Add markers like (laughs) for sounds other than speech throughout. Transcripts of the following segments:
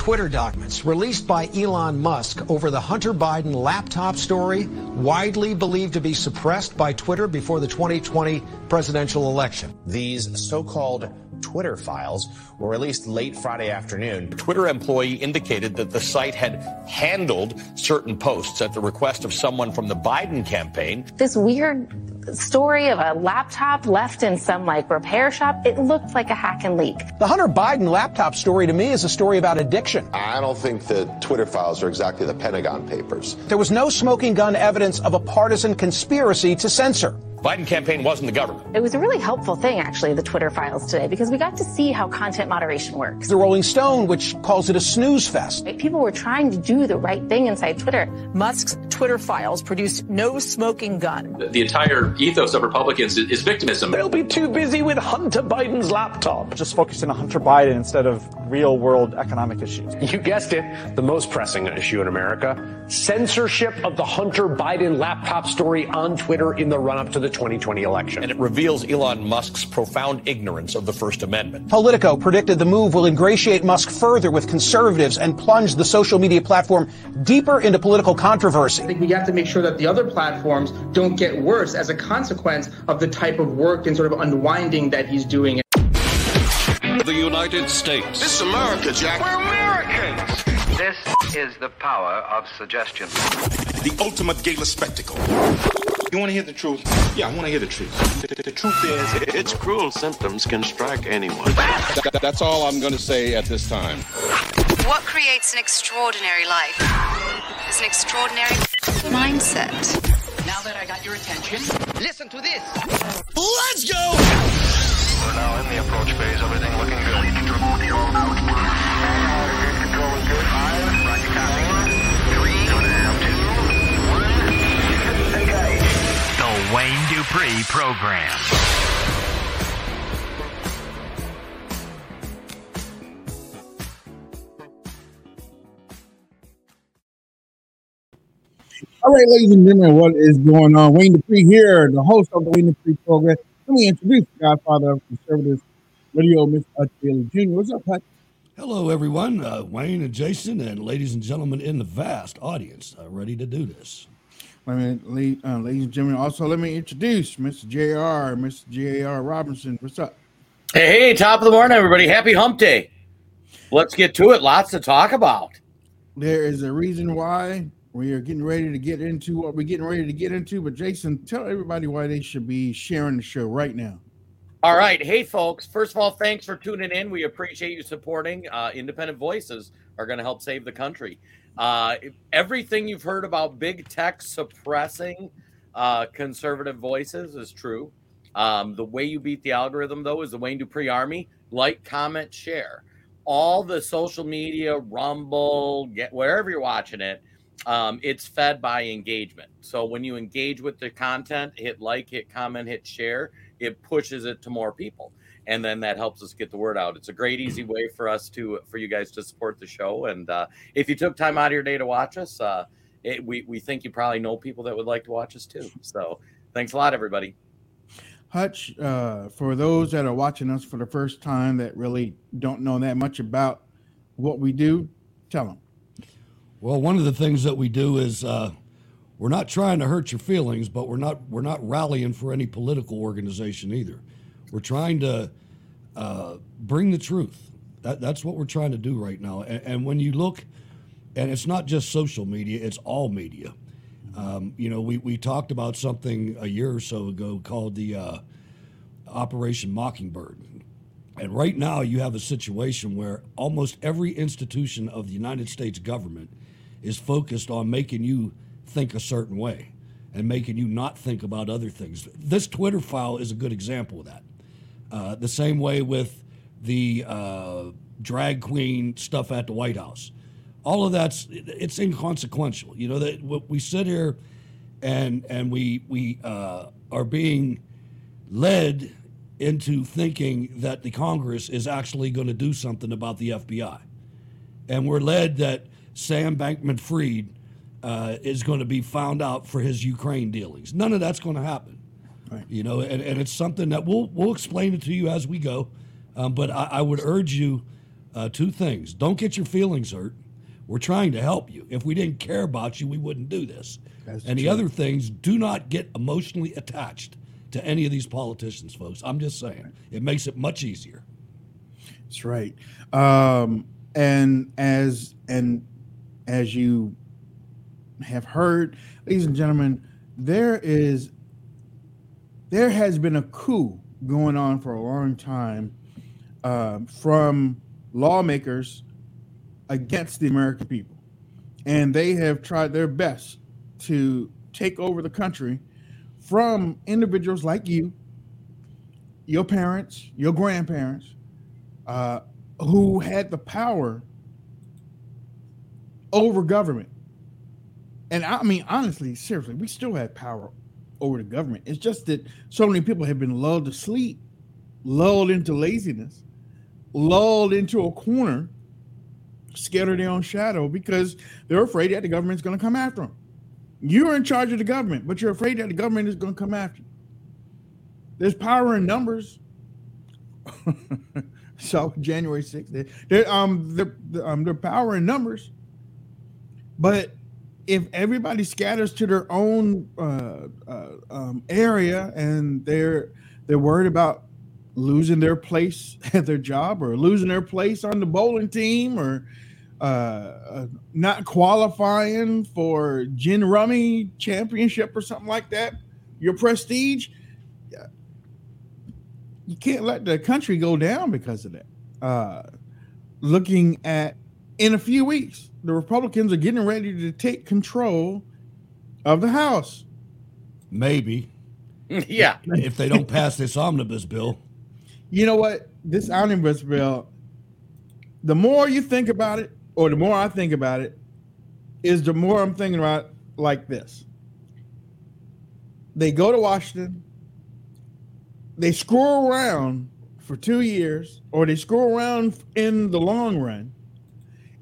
Twitter documents released by Elon Musk over the Hunter Biden laptop story, widely believed to be suppressed by Twitter before the 2020 presidential election. These so-called Twitter files were released late Friday afternoon. A Twitter employee indicated that the site had handled certain posts at the request of someone from the Biden campaign. This weird story of a laptop left in some like repair shop, it looked like a hack and leak. The Hunter Biden laptop story to me is a story about addiction. I don't think the Twitter files are exactly the Pentagon Papers. There was no smoking gun evidence of a partisan conspiracy to censor. Biden campaign wasn't the government. It was a really helpful thing, actually, the Twitter files today, because we got to see how content moderation works. The Rolling Stone, which calls it a snooze fest. People were trying to do the right thing inside Twitter. Musk's Twitter files produced no smoking gun. The, the entire ethos of Republicans is, is, victimism. They'll be too busy with Hunter Biden's laptop. Just focusing on Hunter Biden instead of real world economic issues. You guessed it, the most pressing issue in America censorship of the Hunter Biden laptop story on Twitter in the run up to the 2020 election. And it reveals Elon Musk's profound ignorance of the First Amendment. Politico predicted the move will ingratiate Musk further with conservatives and plunge the social media platform deeper into political controversy. I think we have to make sure that the other platforms don't get worse as a consequence of the type of work and sort of unwinding that he's doing. The United States. This is America, Jack. We're Americans. This is the power of suggestion. The ultimate gala spectacle. You want to hear the truth? Yeah, I want to hear the truth. The, the, the truth is, its cruel symptoms can strike anyone. That, that's all I'm going to say at this time. What creates an extraordinary life is an extraordinary mindset. Now that I got your attention, listen to this. Let's go! We're now in the approach phase. Everything looking good. The Wayne Dupree Program. All right, ladies and gentlemen, what is going on? Wayne Dupree here, the host of the Wayne Dupree program. Let me introduce the godfather of conservative radio, Mr. Hutch Jr. What's up, Hutch? Hello, everyone. Uh, Wayne and Jason, and ladies and gentlemen in the vast audience, uh, ready to do this. Wait a minute, uh, ladies and gentlemen. Also, let me introduce Mr. J.R., Mr. J.R. Robinson. What's up? Hey, hey, top of the morning, everybody. Happy hump day. Let's get to it. Lots to talk about. There is a reason why we are getting ready to get into what we're getting ready to get into. But, Jason, tell everybody why they should be sharing the show right now. All right. Hey, folks. First of all, thanks for tuning in. We appreciate you supporting. Uh, independent voices are going to help save the country. Uh, everything you've heard about big tech suppressing uh, conservative voices is true. Um, the way you beat the algorithm, though, is the Wayne Dupree Army. Like, comment, share. All the social media, Rumble, get wherever you're watching it, um, it's fed by engagement. So when you engage with the content, hit like, hit comment, hit share it pushes it to more people and then that helps us get the word out. It's a great easy way for us to for you guys to support the show. And uh, if you took time out of your day to watch us uh, it, we, we think you probably know people that would like to watch us too. So thanks a lot everybody. Hutch uh, for those that are watching us for the first time that really don't know that much about what we do tell them well one of the things that we do is uh, we're not trying to hurt your feelings, but we're not we're not rallying for any political organization either. We're trying to uh, bring the truth. That, that's what we're trying to do right now. And, and, when you look, and it's not just social media; it's all media. Um, you know, we we talked about something a year or so ago called the uh, Operation Mockingbird. And right now, you have a situation where almost every institution of the United States government is focused on making you think a certain way and making you not think about other things. This Twitter file is a good example of that. Uh, the same way with the uh, drag queen stuff at the White House. All of that's it's inconsequential. You know that we sit here and and we we uh, are being led into thinking that the Congress is actually going to do something about the FBI, and we're led that Sam Bankman-Fried uh, is going to be found out for his Ukraine dealings. None of that's going to happen. Right. You know, and, and it's something that we'll we'll explain it to you as we go. Um, but I, I, would urge you uh, two things: don't get your feelings hurt. We're trying to help you. If we didn't care about you, we wouldn't do this. That's and true. the other things, do not get emotionally attached to any of these politicians, folks. I'm just saying, it makes it much easier. That's right. Um, and as and as you have heard, ladies and gentlemen, there is there has been a coup going on for a long time uh, from lawmakers against the American people. And they have tried their best to take over the country from individuals like you, your parents, your grandparents, uh, who had the power over government. And I mean, honestly, seriously, we still have power over the government. It's just that so many people have been lulled to sleep, lulled into laziness, lulled into a corner scared of their own shadow because they're afraid that the government's going to come after them. You're in charge of the government, but you're afraid that the government is going to come after you. There's power in numbers. (laughs) so January 6th, there, um, the, the, um, the power in numbers. But if everybody scatters to their own uh, uh, um, area and they're they're worried about losing their place (laughs) at their job or losing their place on the bowling team or uh, uh, not qualifying for gin rummy championship or something like that, your prestige, you can't let the country go down because of that. Uh, looking at in a few weeks, the Republicans are getting ready to take control of the House. Maybe. (laughs) yeah. If they don't pass this omnibus bill you know what? This omnibus bill, the more you think about it, or the more I think about it, is the more I'm thinking about like this. They go to Washington, they screw around for two years, or they screw around in the long run.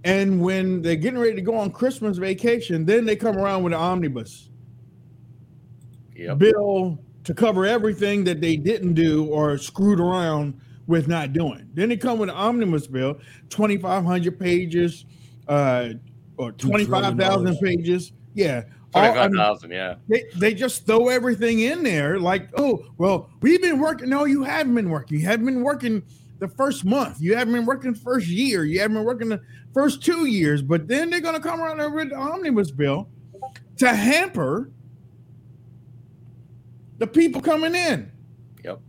And when they're getting ready to go on Christmas vacation, then they come around with an omnibus yep. bill to cover everything that they didn't do or screwed around with not doing. Then they come with an omnibus bill, 2,500 pages, uh, or 25,000 pages. Yeah. 25,000, yeah. They, they just throw everything in there like, oh, well, we've been working. No, you haven't been working. You haven't been working the first month. You haven't been working the first year. You haven't been working the first two years. But then they're going to come around with the omnibus bill to hamper the people coming in. Yep.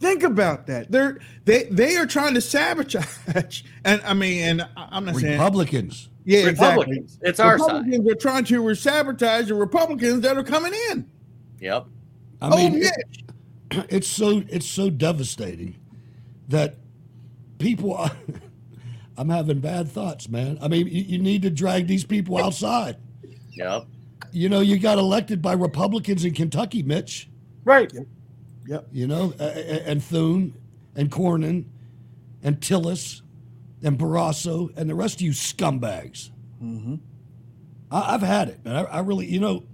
Think about that. They're they they are trying to sabotage, (laughs) and I mean, and I'm not saying Republicans. Yeah, Republicans. Exactly. It's our Republicans side. are trying to sabotage the Republicans that are coming in. Yep. I mean, oh, it, (clears throat) it's so it's so devastating that people. Are, (laughs) I'm having bad thoughts, man. I mean, you, you need to drag these people outside. Yep you know, you got elected by Republicans in Kentucky, Mitch. Right. Yep. yep. You know, uh, and Thune and Cornyn and Tillis and Barrasso and the rest of you scumbags. Mm-hmm. I, have had it, man. I, I, really, you know,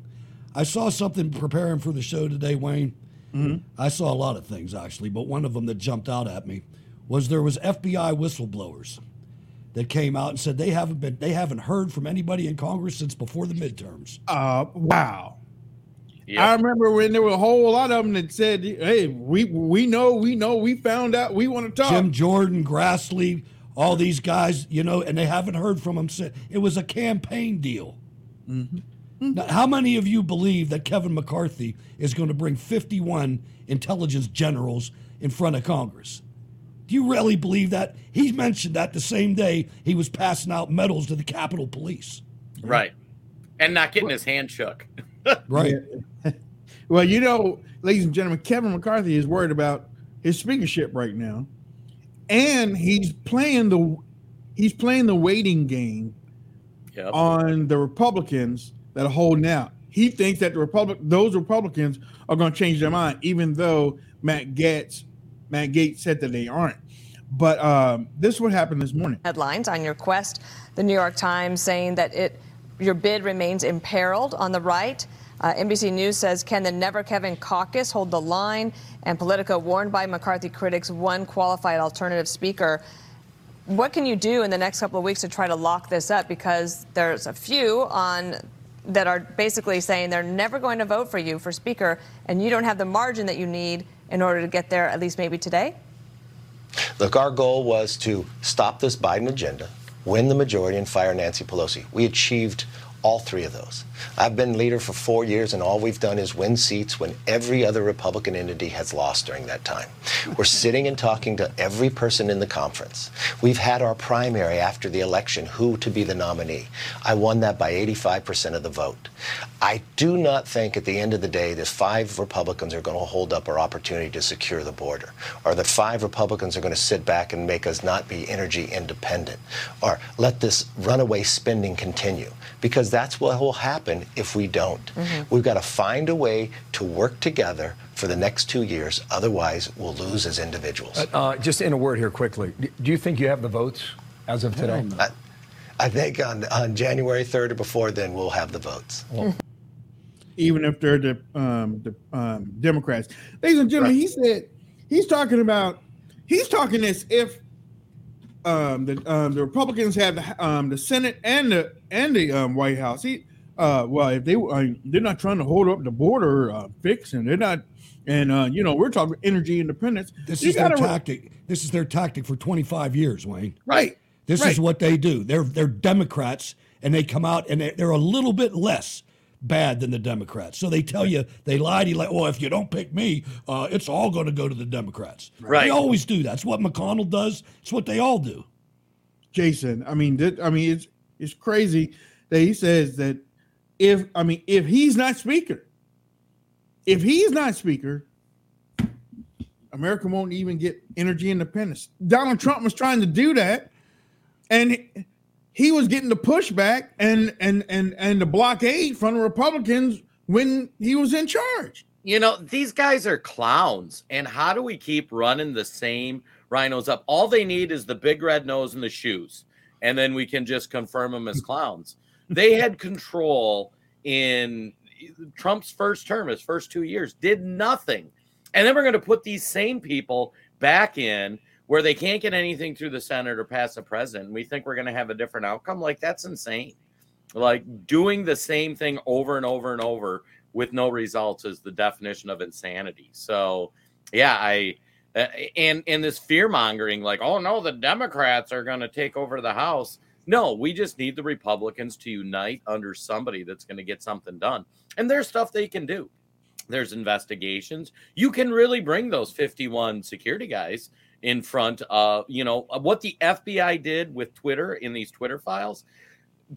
I saw something preparing for the show today, Wayne. Mm-hmm. I saw a lot of things actually, but one of them that jumped out at me was there was FBI whistleblowers that came out and said they haven't been they haven't heard from anybody in Congress since before the midterms. Uh, wow. Yep. I remember when there were a whole lot of them that said, "Hey, we we know, we know, we found out, we want to talk." Jim Jordan, Grassley, all these guys, you know, and they haven't heard from them since. It was a campaign deal. Mm-hmm. Mm-hmm. Now, how many of you believe that Kevin McCarthy is going to bring 51 intelligence generals in front of Congress? Do you really believe that? He mentioned that the same day he was passing out medals to the Capitol Police. Right. And not getting his hand shook. (laughs) right. (laughs) well, you know, ladies and gentlemen, Kevin McCarthy is worried about his speakership right now. and he's playing the he's playing the waiting game Yep. on the Republicans that are holding out. He thinks that the Republic those Republicans are going to change their mind, even though Matt Gaetz Matt Gaetz said that they aren't. But um, this is what happened this morning. Headlines on your quest. The New York Times saying that it your bid remains imperiled on the right. Uh, NBC News says, can the Never Kevin caucus hold the line? And Politico warned by McCarthy critics one qualified alternative speaker. What can you do in the next couple of weeks to try to lock this up? Because there's a few on that are basically saying they're never going to vote for you for speaker, and you don't have the margin that you need in order to get there, at least maybe today. Look, our goal was to stop this Biden agenda, win the majority, and fire Nancy Pelosi. We achieved all three of those. I've been leader for four years, and all we've done is win seats when every other Republican entity has lost during that time. We're sitting and talking to every person in the conference. We've had our primary after the election, who to be the nominee. I won that by 85% of the vote. I do not think at the end of the day that five Republicans are going to hold up our opportunity to secure the border, or that five Republicans are going to sit back and make us not be energy independent, or let this runaway spending continue, because that's what will happen if we don't. Mhm. We've got to find a way to work together for the next two years, otherwise, we'll lose as individuals. Uh, uh, just in a word here quickly, do you think you have the votes as of today? I, I think on, on January 3rd or before then, we'll have the votes. (laughs) even if they're the um, the um, Democrats. Ladies and gentlemen, he said he's talking about he's talking as if um, the um, the Republicans have the um, the Senate and the and the um, White House. He uh, well, if they uh, they're not trying to hold up the border uh, fix, and they're not, and uh, you know we're talking energy independence. This You is their gotta- tactic. This is their tactic for 25 years, Wayne. Right. This right. is what they do. They're they're Democrats, and they come out and they're, they're a little bit less bad than the Democrats. So they tell you they lie to you like, well, if you don't pick me, uh, it's all going to go to the Democrats. Right. They always do. That's what McConnell does. It's what they all do. Jason. I mean, that, I mean, it's it's crazy that he says that if I mean if he's not speaker, if he's not speaker, America won't even get energy independence. Donald Trump was trying to do that, and he- was getting the pushback and and and and the blockade from the Republicans when he was in charge. You know, these guys are clowns. And how do we keep running the same rhinos up? All they need is the big red nose and the shoes. And then we can just confirm them as clowns. They had control in Trump's first term, his first two years, did nothing. And then we're going to put these same people back in where they can't get anything through the Senate or pass the president. We think we're going to have a different outcome. Like, that's insane. Like, doing the same thing over and over and over with no results is the definition of insanity. So, yeah, I uh, and and this fear mongering, like, oh no, the Democrats are going to take over the House. No, we just need the Republicans to unite under somebody that's going to get something done. And there's stuff they can do. There's investigations. You can really bring those 51 security guys in front of, you know, what the FBI did with Twitter in these Twitter files.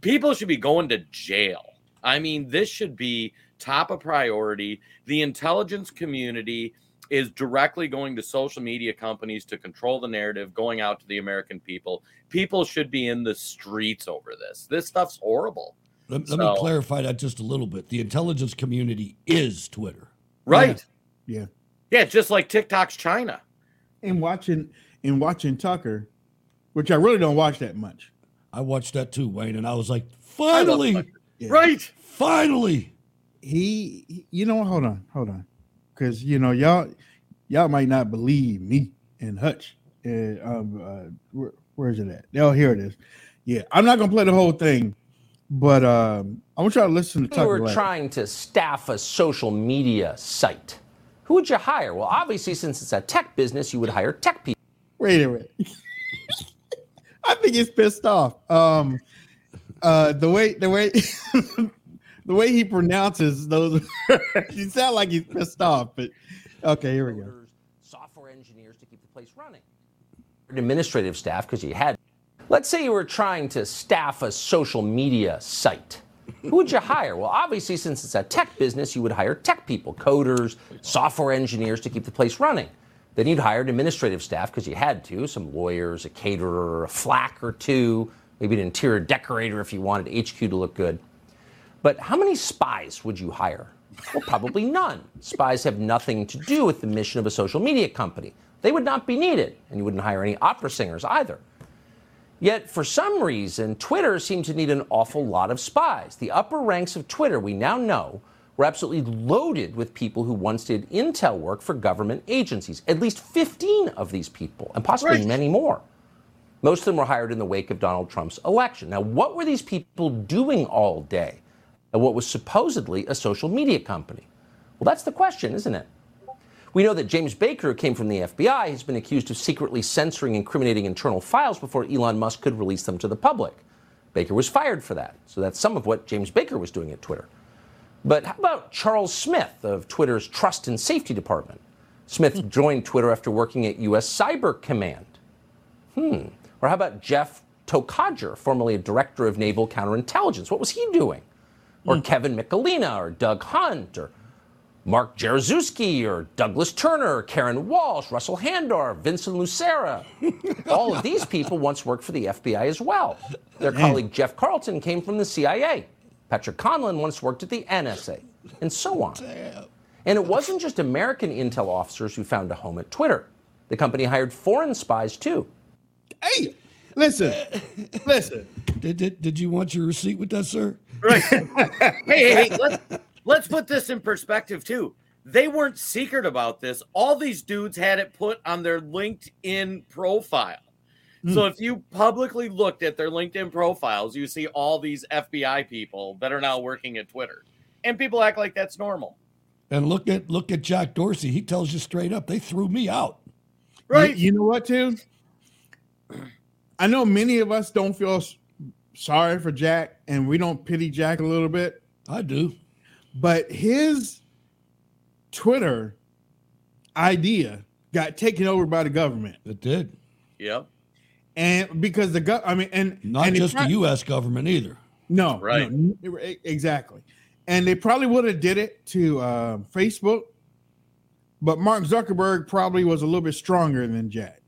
People should be going to jail. I mean, this should be top of priority. The intelligence community is directly going to social media companies to control the narrative, going out to the American people. People should be in the streets over this. This stuff's horrible. Let, let So- me clarify that just a little bit. The intelligence community is Twitter. Right. Yeah. Yeah, just like TikTok's China. And watching and watching Tucker, which I really don't watch that much. I watched that too, Wayne, and I was like, finally, right? Finally. He, he- you know, what? hold on, hold on, because you know y'all, y'all might not believe me and Hutch. Uh, um, uh, where, where is it at? Oh, here it is. Yeah, I'm not gonna play the whole thing, but um, I want y'all to listen to you were trying to staff a social media site, who would you hire? Well, obviously, since it's a tech business, you would hire tech people. Wait a minute. (laughs) I think he's pissed off. Um, uh, the way the way (laughs) the way he pronounces those, (laughs) he sound like he's pissed off. But okay, here we go. Software engineers to keep the place running. Administrative staff, because you had. Let's say you were trying to staff a social media site. Who would you hire? Well, obviously, since it's a tech business, you would hire tech people, coders, software engineers to keep the place running. Then you'd hire administrative staff because you had to, some lawyers, a caterer, a flack or two, maybe an interior decorator if you wanted HQ to look good. But how many spies would you hire? Well, probably none. Spies have nothing to do with the mission of a social media company. They would not be needed, and you wouldn't hire any opera singers either. Yet, for some reason, Twitter seemed to need an awful lot of spies. The upper ranks of Twitter, we now know, were absolutely loaded with people who once did intel work for government agencies. At least 15 of these people, and possibly Right. many more. Most of them were hired in the wake of Donald Trump's election. Now, what were these people doing all day at what was supposedly a social media company? Well, that's the question, isn't it? We know that James Baker, who came from the FBI, has been accused of secretly censoring incriminating internal files before Elon Musk could release them to the public. Baker was fired for that. So that's some of what James Baker was doing at Twitter. But how about Charles Smith of Twitter's Trust and Safety Department? Smith joined Twitter after working at U.S. Cyber Command. Hmm. Or how about Jeff Tokajer, formerly a director of naval counterintelligence? What was he doing? Or mm. Kevin Michelina, or Doug Hunt, or Mark Jaruzelski, or Douglas Turner, or Karen Walsh, Russell Handor, Vincent Lucera. (laughs) All of these people once worked for the FBI as well. Their mm. colleague Jeff Carlton came from the CIA. Patrick Conlon once worked at the NSA, and so on. And it wasn't just American intel officers who found a home at Twitter. The company hired foreign spies too. Hey, listen, listen. Did, did, did you want your receipt with that, sir? Right. (laughs) hey, hey, hey, let's let's put this in perspective too. They weren't secret about this. All these dudes had it put on their LinkedIn profile. So hmm. if you publicly looked at their LinkedIn profiles, you see all these FBI people that are now working at Twitter. And people act like that's normal. And look at look at Jack Dorsey. He tells you straight up, they threw me out. Right. You, you know what, too? I know many of us don't feel s- sorry for Jack, and we don't pity Jack a little bit. I do. But his Twitter idea got taken over by the government. It did. Yep. And because the gov, I mean, and Not and they just the U.S. government either. No, Right. no, n- exactly. And they probably would have did it to uh, Facebook, but Mark Zuckerberg probably was a little bit stronger than Jack.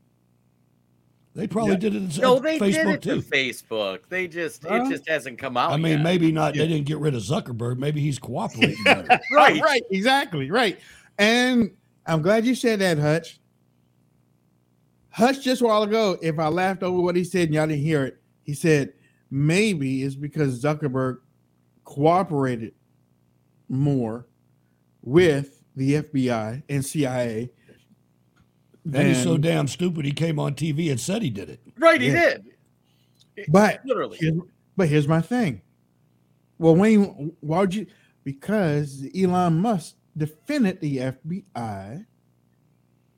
They probably Yeah. did it uh, to No, they Facebook did it too. to Facebook. They just Huh? it just hasn't come out. I mean, yet. maybe not. They didn't get rid of Zuckerberg. Maybe he's cooperating. (laughs) better. (laughs) right, right, exactly, right. And I'm glad you said that, Hutch. Hutch just a while ago, if I laughed over what he said and y'all didn't hear it, he said maybe it's because Zuckerberg cooperated more with the FBI and CIA. And he's so damn stupid. He came on TV and said he did it. Right, he Yeah. did. But Literally. here's- but here's my thing. Well, Wayne, why would you? Because Elon Musk defended the FBI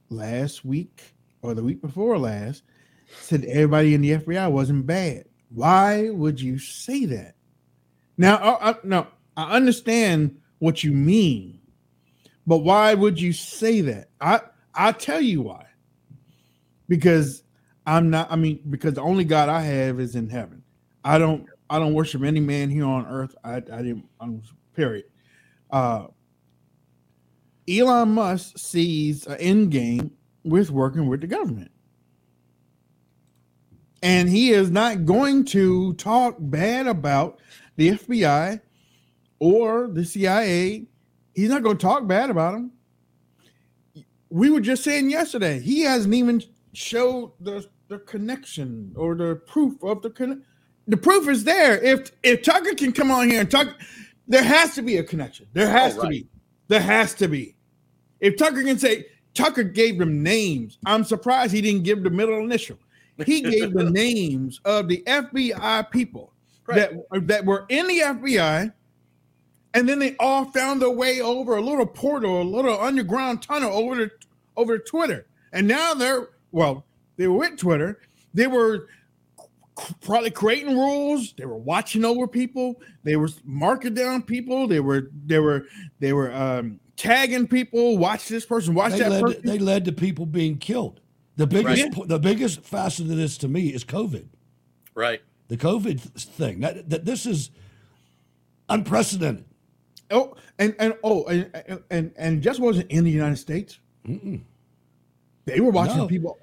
last week or the week before last, said everybody in the FBI wasn't bad. Why would you say that? Now, I, I, no, I understand what you mean, but why would you say that? I I'll tell you why. Because I'm not. I mean, because the only God I have is in heaven. I don't. I don't worship any man here on earth. I. I didn't. I'm, period. Uh, Elon Musk sees an end game with working with the government, and he is not going to talk bad about the FBI or the CIA. He's not going to talk bad about them. We were just saying yesterday he hasn't even showed the the connection or the proof of the connection. The proof is there. If if Tucker can come on here and talk, there has to be a connection. There has Oh, to be. There has to be. If Tucker can say Tucker gave them names, I'm surprised he didn't give the middle initial. He gave the (laughs) names of the FBI people that that were in the FBI, and then they all found their way over a little portal, a little underground tunnel over to over Twitter, and now they're well, they were with Twitter. They were probably creating rules. They were watching over people. They were marking down people. They were they were they were um, tagging people. Watch this person. Watch They that led, person. they led to people being killed. The biggest Right. the biggest facet of this to me is COVID. Right. The COVID thing. That, that this is unprecedented. Oh, and and oh, and and and just wasn't in the United States. Mm-mm. They were watching No. people.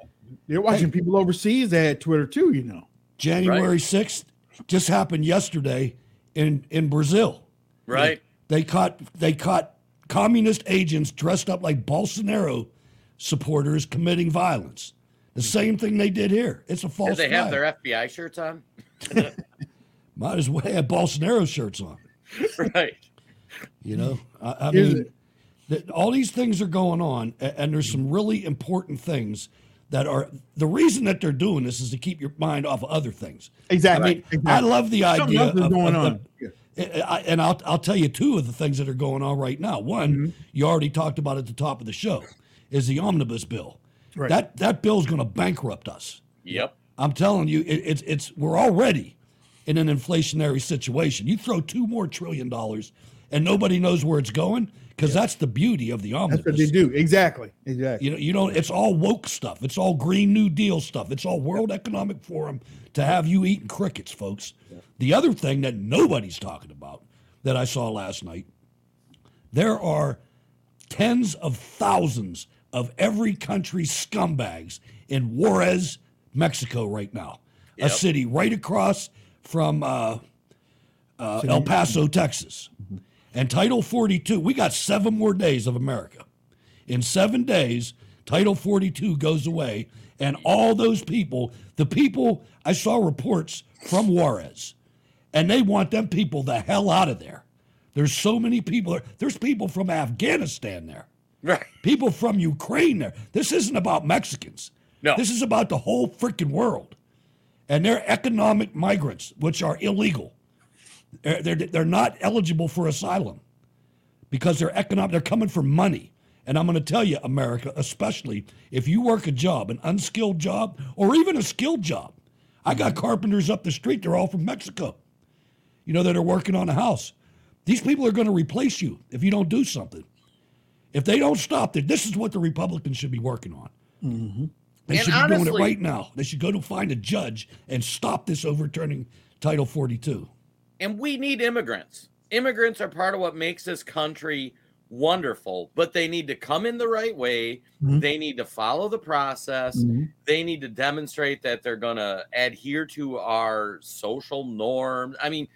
They're watching people overseas that had Twitter too. You know. January 6th just happened yesterday in in Brazil. Right. They caught they caught communist agents dressed up like Bolsonaro supporters committing violence. The hmm. same thing they did here. It's a false Did they have flag. their FBI shirts on? (laughs) Might as well have Bolsonaro shirts on. (laughs) right. You know, I, I Here's mean, th- all these things are going on, and there's some really important things that are the reason that they're doing this is to keep your mind off of other things. Exactly. I mean, I love the Something idea else is of, going of on. the- I- and I'll I'll tell you two of the things that are going on right now. One, Mm-hmm. you already talked about at the top of the show, is the omnibus bill. Right. That that bill is going to bankrupt us. Yep. I'm telling you, it, it's it's we're already in an inflationary situation. You throw two more trillion dollars, and nobody knows where it's going because that's the beauty of the That's what they do. Exactly. Exactly. You know, you don't. It's all woke stuff. It's all Green New Deal stuff. It's all World Economic Forum to have you eating crickets, folks. The other thing that nobody's talking about that I saw last night, there are tens of thousands of every country's scumbags in Juarez, Mexico, right now. A city right across from uh, uh, El Paso, Texas. And Title 42, we got seven more days of America. In seven days, Title 42 goes away, and all those people, the people, I saw reports from Juarez, and they want them people the hell out of there. There's so many people. There's people from Afghanistan there. Right. People from Ukraine there. This isn't about Mexicans. No. This is about the whole freaking world. And they're economic migrants, which are illegal. They're, they're, they're not eligible for asylum because they're economic. They're coming for money. And I'm going to tell you, America, especially if you work a job, an unskilled job, or even a skilled job. I got carpenters up the street. They're all from Mexico. You know that are working on a house. These people are going to replace you if you don't do something. If they don't stop it, this is what the Republicans should be working on. Mm-hmm. They And should be doing it right now. They should go to find a judge and stop this overturning Title 42. And we need immigrants. Immigrants are part of what makes this country wonderful, but they need to come in the right way. Mhm. They need to follow the process. Mhm. They need to demonstrate that they're going to adhere to our social norms. I mean,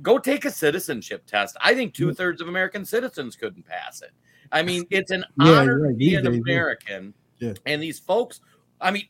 go take a citizenship test. I think two thirds of American citizens couldn't pass it. I mean, it's an (laughs) Yeah, honor you're to be an. American. Yeah. And these folks, I mean,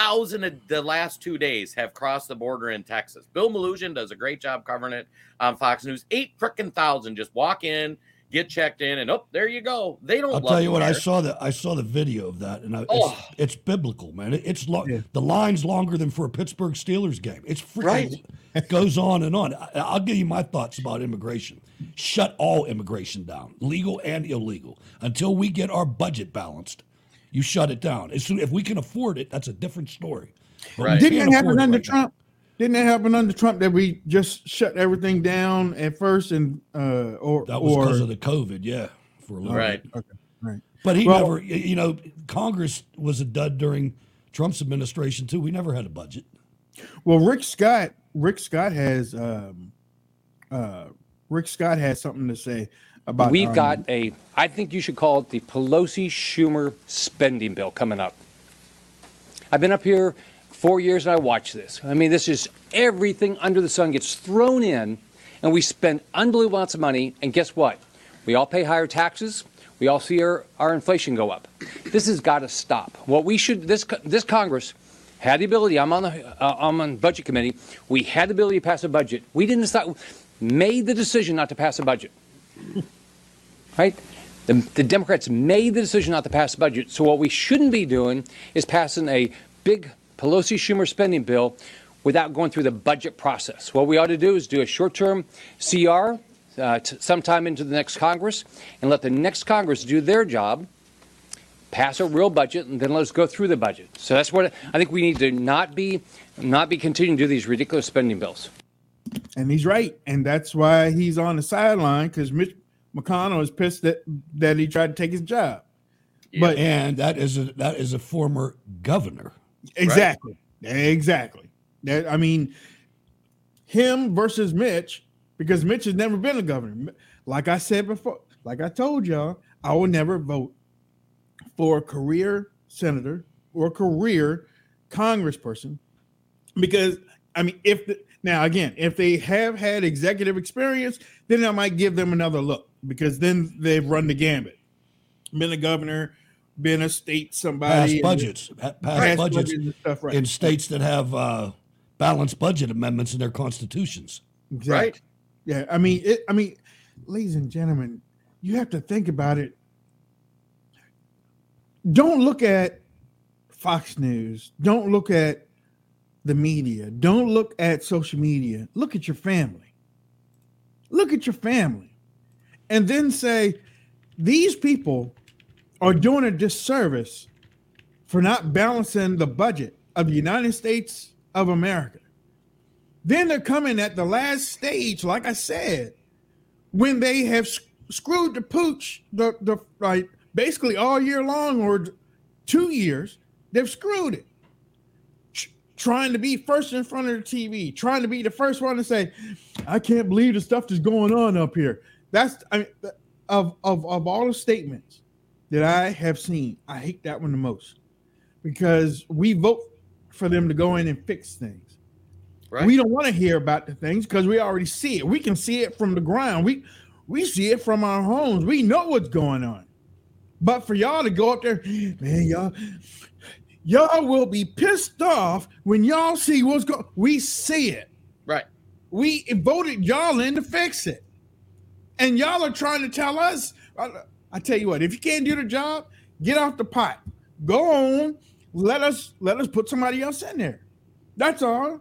8,000 of the last two days have crossed the border in Texas. Bill Melugin does a great job covering it on Fox News. Eight freaking thousand just walk in, get checked in, and oh, there you go. They don't I'll love tell you what, I saw the I saw the video of that, and I, it's, Oh. it's biblical, man. It, it's lo- Yeah. the line's longer than for a Pittsburgh Steelers game. It's freaking Right. it (laughs) goes on and on. I, I'll give you my thoughts about immigration. Shut all immigration down, legal and illegal, until we get our budget balanced. You shut it down. As soon if we can afford it, that's a different story. Right. Didn't can't that happen under right now. Trump? Didn't that happen under Trump that we just shut everything down at first and uh or That was because of the COVID, yeah, for a little Right. bit. okay right But he Well- never, you know, Congress was a dud during Trump's administration too. We never had a budget. well Rick Scott Rick Scott has um uh Rick Scott has something to say about We've got a, I think you should call it the Pelosi Schumer spending bill coming up. I've been up here four years and I watch this. I mean, this is everything under the sun gets thrown in, and we spend unbelievable amounts of money. And guess what? We all pay higher taxes. We all see our, our inflation go up. This has got to stop. What we should this this Congress had the ability. I'm on the uh, I'm on budget committee. We had the ability to pass a budget. We didn't stop. Made the decision not to pass a budget right? The, the Democrats made the decision not to pass the budget. So what we shouldn't be doing is passing a big Pelosi Schumer spending bill without going through the budget process. What we ought to do is do a short-term CR uh, t- sometime into the next Congress and let the next Congress do their job, pass a real budget, and then let us go through the budget. So that's what I think we need to not be not be continuing to do these ridiculous spending bills. And he's right and that's why he's on the sideline because Mitch McConnell is pissed that that he tried to take his job but and that is a that is a former governor. Exactly. Exactly. That I mean, him versus Mitch, because Mitch has never been a governor. Like I said before, like I told y'all, I will never vote for a career senator or a career congressperson because I mean, if the, now again, if they have had executive experience, then I might give them another look because then they've run the gambit, been a governor, been a state somebody, Pass budgets, pa- pass budgets and stuff, right? in states that have uh, balanced budget amendments in their constitutions. Exactly. Yeah, I mean, it, I mean, ladies and gentlemen, you have to think about it. Don't look at Fox News. Don't look at the media. Don't look at social media. Look at your family. Look at your family. And then say, these people are doing a disservice for not balancing the budget of the United States of America. Then they're coming at the last stage, like I said, when they have screwed the pooch the the right basically all year long or two years, they've screwed it. Tr- Trying to be first in front of the TV, trying to be the first one to say, "I can't believe the stuff that's going on up here." That's I mean, of of of all the statements that I have seen, I hate that one the most because we vote for them to go in and fix things. Right. We don't want to hear about the things because we already see it. We can see it from the ground. We we see it from our homes. We know what's going on. But for y'all to go up there, man, y'all, y'all will be pissed off when y'all see what's going. We see it. Right. We voted y'all in to fix it, and y'all are trying to tell us. I, I tell you what, if you can't do the job, get off the pot. Go on. Let us let us put somebody else in there. That's all.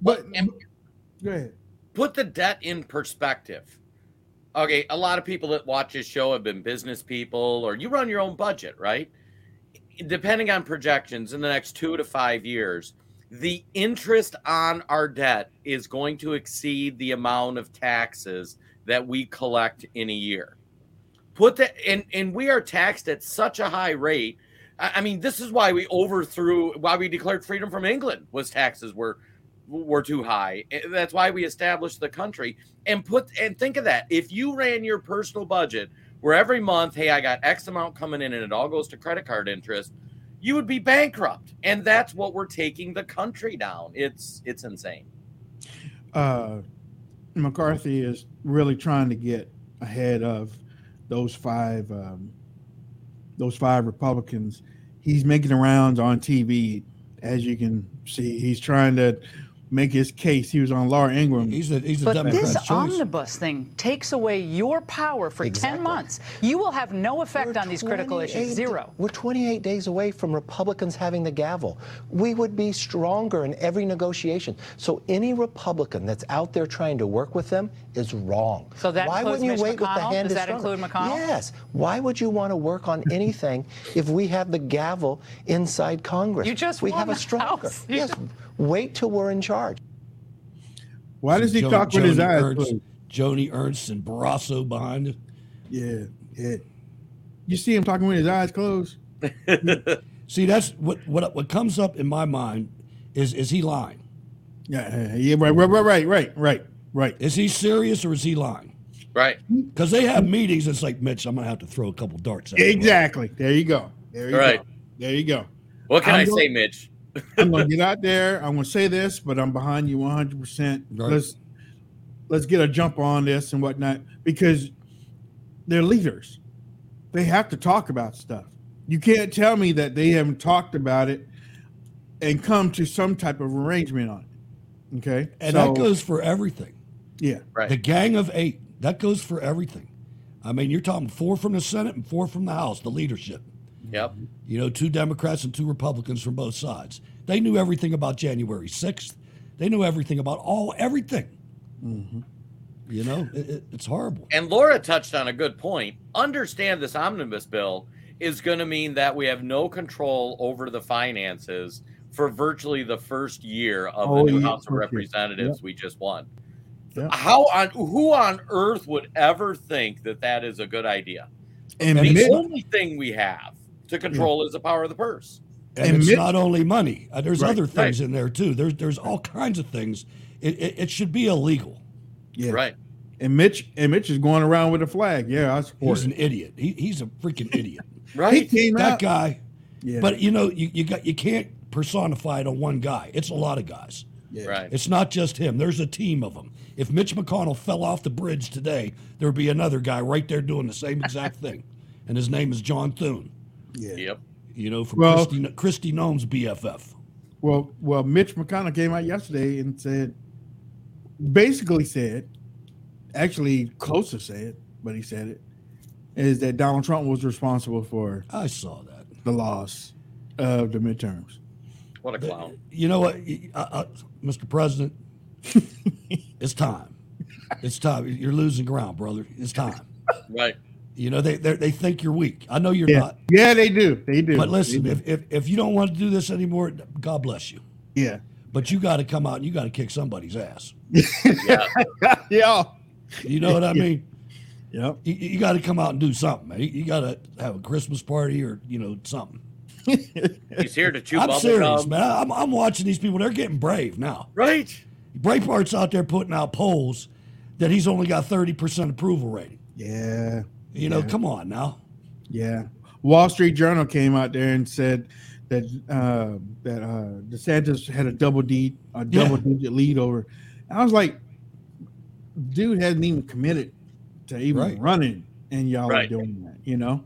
But go ahead. Put the debt in perspective. Okay, a lot of people that watch this show have been business people, or you run your own budget, right? Depending on projections in the next two to five years, the interest on our debt is going to exceed the amount of taxes that we collect in a year. Put that, and and we are taxed at such a high rate. I I mean, this is why we overthrew, why we declared freedom from England was taxes were were too high. Eh, That's why we established the country and put and think of that. If you ran your personal budget where every month, hey, I got X amount coming in and it all goes to credit card interest, you would be bankrupt. And that's what we're taking the country down. It's it's insane. uh, McCarthy is really trying to get ahead of those five um, those five Republicans. He's making the rounds on TV, as you can see. He's trying to make his case. He was on Laura Ingraham. He's a, he's But this omnibus thing takes away your power for 10 months. You will have no effect on these critical issues. Zero. We're 28 days away from Republicans having the gavel. We would be stronger in every negotiation. So any Republican that's out there trying to work with them is wrong. So that Why includes wouldn't you Mitch wait with the McConnell? hand Does that stronger? include McConnell? Yes. Why would you want to work on anything if we have the gavel inside Congress? You just we won have a the stronger. House. Yes. Wait till we're in charge. Why does he Jo- talk with his eyes Ernst. Joni Ernst and Barrasso behind him. Yeah, yeah. You see him talking with his eyes closed. (laughs) See, that's what what what comes up in my mind is is he lying? Yeah, yeah, right, right, right, right, right, right, right. Is he serious or is he lying? Right. Because they have meetings. It's like Mitch, I'm gonna have to throw a couple darts. At you. Exactly. There you go. There you Right. go. There you go. What can I'm i gonna- say, Mitch? I'm gonna get out there. I'm gonna say this, but I'm behind you 100. percent Right. Let's let's get a jump on this and whatnot because they're leaders. They have to talk about stuff. You can't tell me that they haven't talked about it and come to some type of arrangement on it. Okay, And So- that goes for everything. Yeah, Right. The gang of eight. That goes for everything. I mean, you're talking four from the Senate and four from the House, the leadership. Yep. You know, two Democrats and two Republicans from both sides. They knew everything about January 6th. They knew everything about all everything. Mm-hmm. You know, it, it- it's horrible. And Laura touched on a good point. Understand this omnibus bill is going to mean that we have no control over the finances for virtually the first year of Oh, the new yeah, House of okay. Representatives we just won. Yeah. How on who on earth would ever think that that is a good idea? and The Mitch, only thing we have to control is the power of the purse. And, And it's Mitch- not only money. Uh, there's Right, other things right. in there too. There's there's all kinds of things. It, it, it should be illegal. yeah, Right. And Mitch and Mitch is going around with a flag. Yeah, I support He's it. an idiot. He, he's a freaking idiot. (laughs) right. He came that out. guy, Yeah. But you know, you, you got you can't personify it on one guy. It's a lot of guys. Yeah. Right. It's not just him. There's a team of them. If Mitch McConnell fell off the bridge today, there would be another guy right there doing the same exact thing, and his name is John Thune. Yeah. Yep. You know, from Well- Kristi, Kristi Noem's BFF. Well, well, Mitch McConnell came out yesterday and said, basically said, actually closer said, but he said it, is that Donald Trump was responsible for I saw that. the loss of the midterms. What a clown. You know what, uh, uh, Mr. President? (laughs) it's time. It's time. You're losing ground, brother. It's time. Right. You know they they they think you're weak. I know you're Yeah, not. yeah, they do, they do. But listen, They if, if if you don't want to do this anymore, God bless you. yeah, But you got to come out and you got to kick somebody's ass. Yeah. (laughs) yeah, You know what I mean? yep. You, you got to come out and do something, man. You, you got to have a Christmas party or you know something. (laughs) He's here to chew I'm bubble serious, gum. man. I'm, I'm watching these people. They're getting brave now. Right. Breitbart's out there putting out polls that he's only got 30% approval rating. Yeah, You know, Yeah. come on now. yeah. Wall Street Journal came out there and said that uh, that uh, DeSantis had a double D, a Yeah. double digit lead over. I was like, dude hasn't even committed to even Right. running, and y'all Right. are doing that. You know,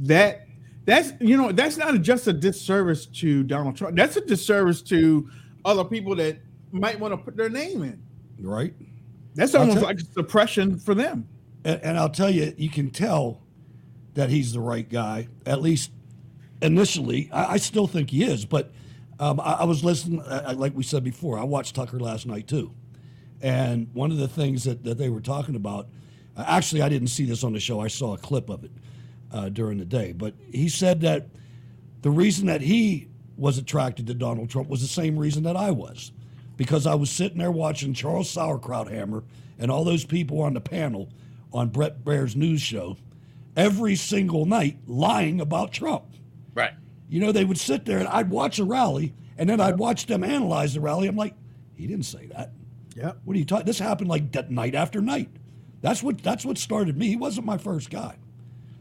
that that's you know that's not just a disservice to Donald Trump. That's a disservice to other people that might want to put their name in. Right? That's almost like suppression for them. And, and I'll tell you, you can tell that he's the right guy, at least initially. I, I still think he is, but um, I, I was listening, uh, like we said before, I watched Tucker last night too. And one of the things that, that they were talking about, actually, I didn't see this on the show, I saw a clip of it uh, during the day, but he said that the reason that he was attracted to Donald Trump was the same reason that I was. Because I was sitting there watching Charles Sauerkrauthammer and all those people on the panel on Bret Baier's news show every single night lying about Trump. Right. You know, they would sit there and I'd watch a rally and then I'd watch them analyze the rally. I'm like, he didn't say that. Yeah. What are you talking? This happened like that night after night. That's what that's what started me. He wasn't my first guy.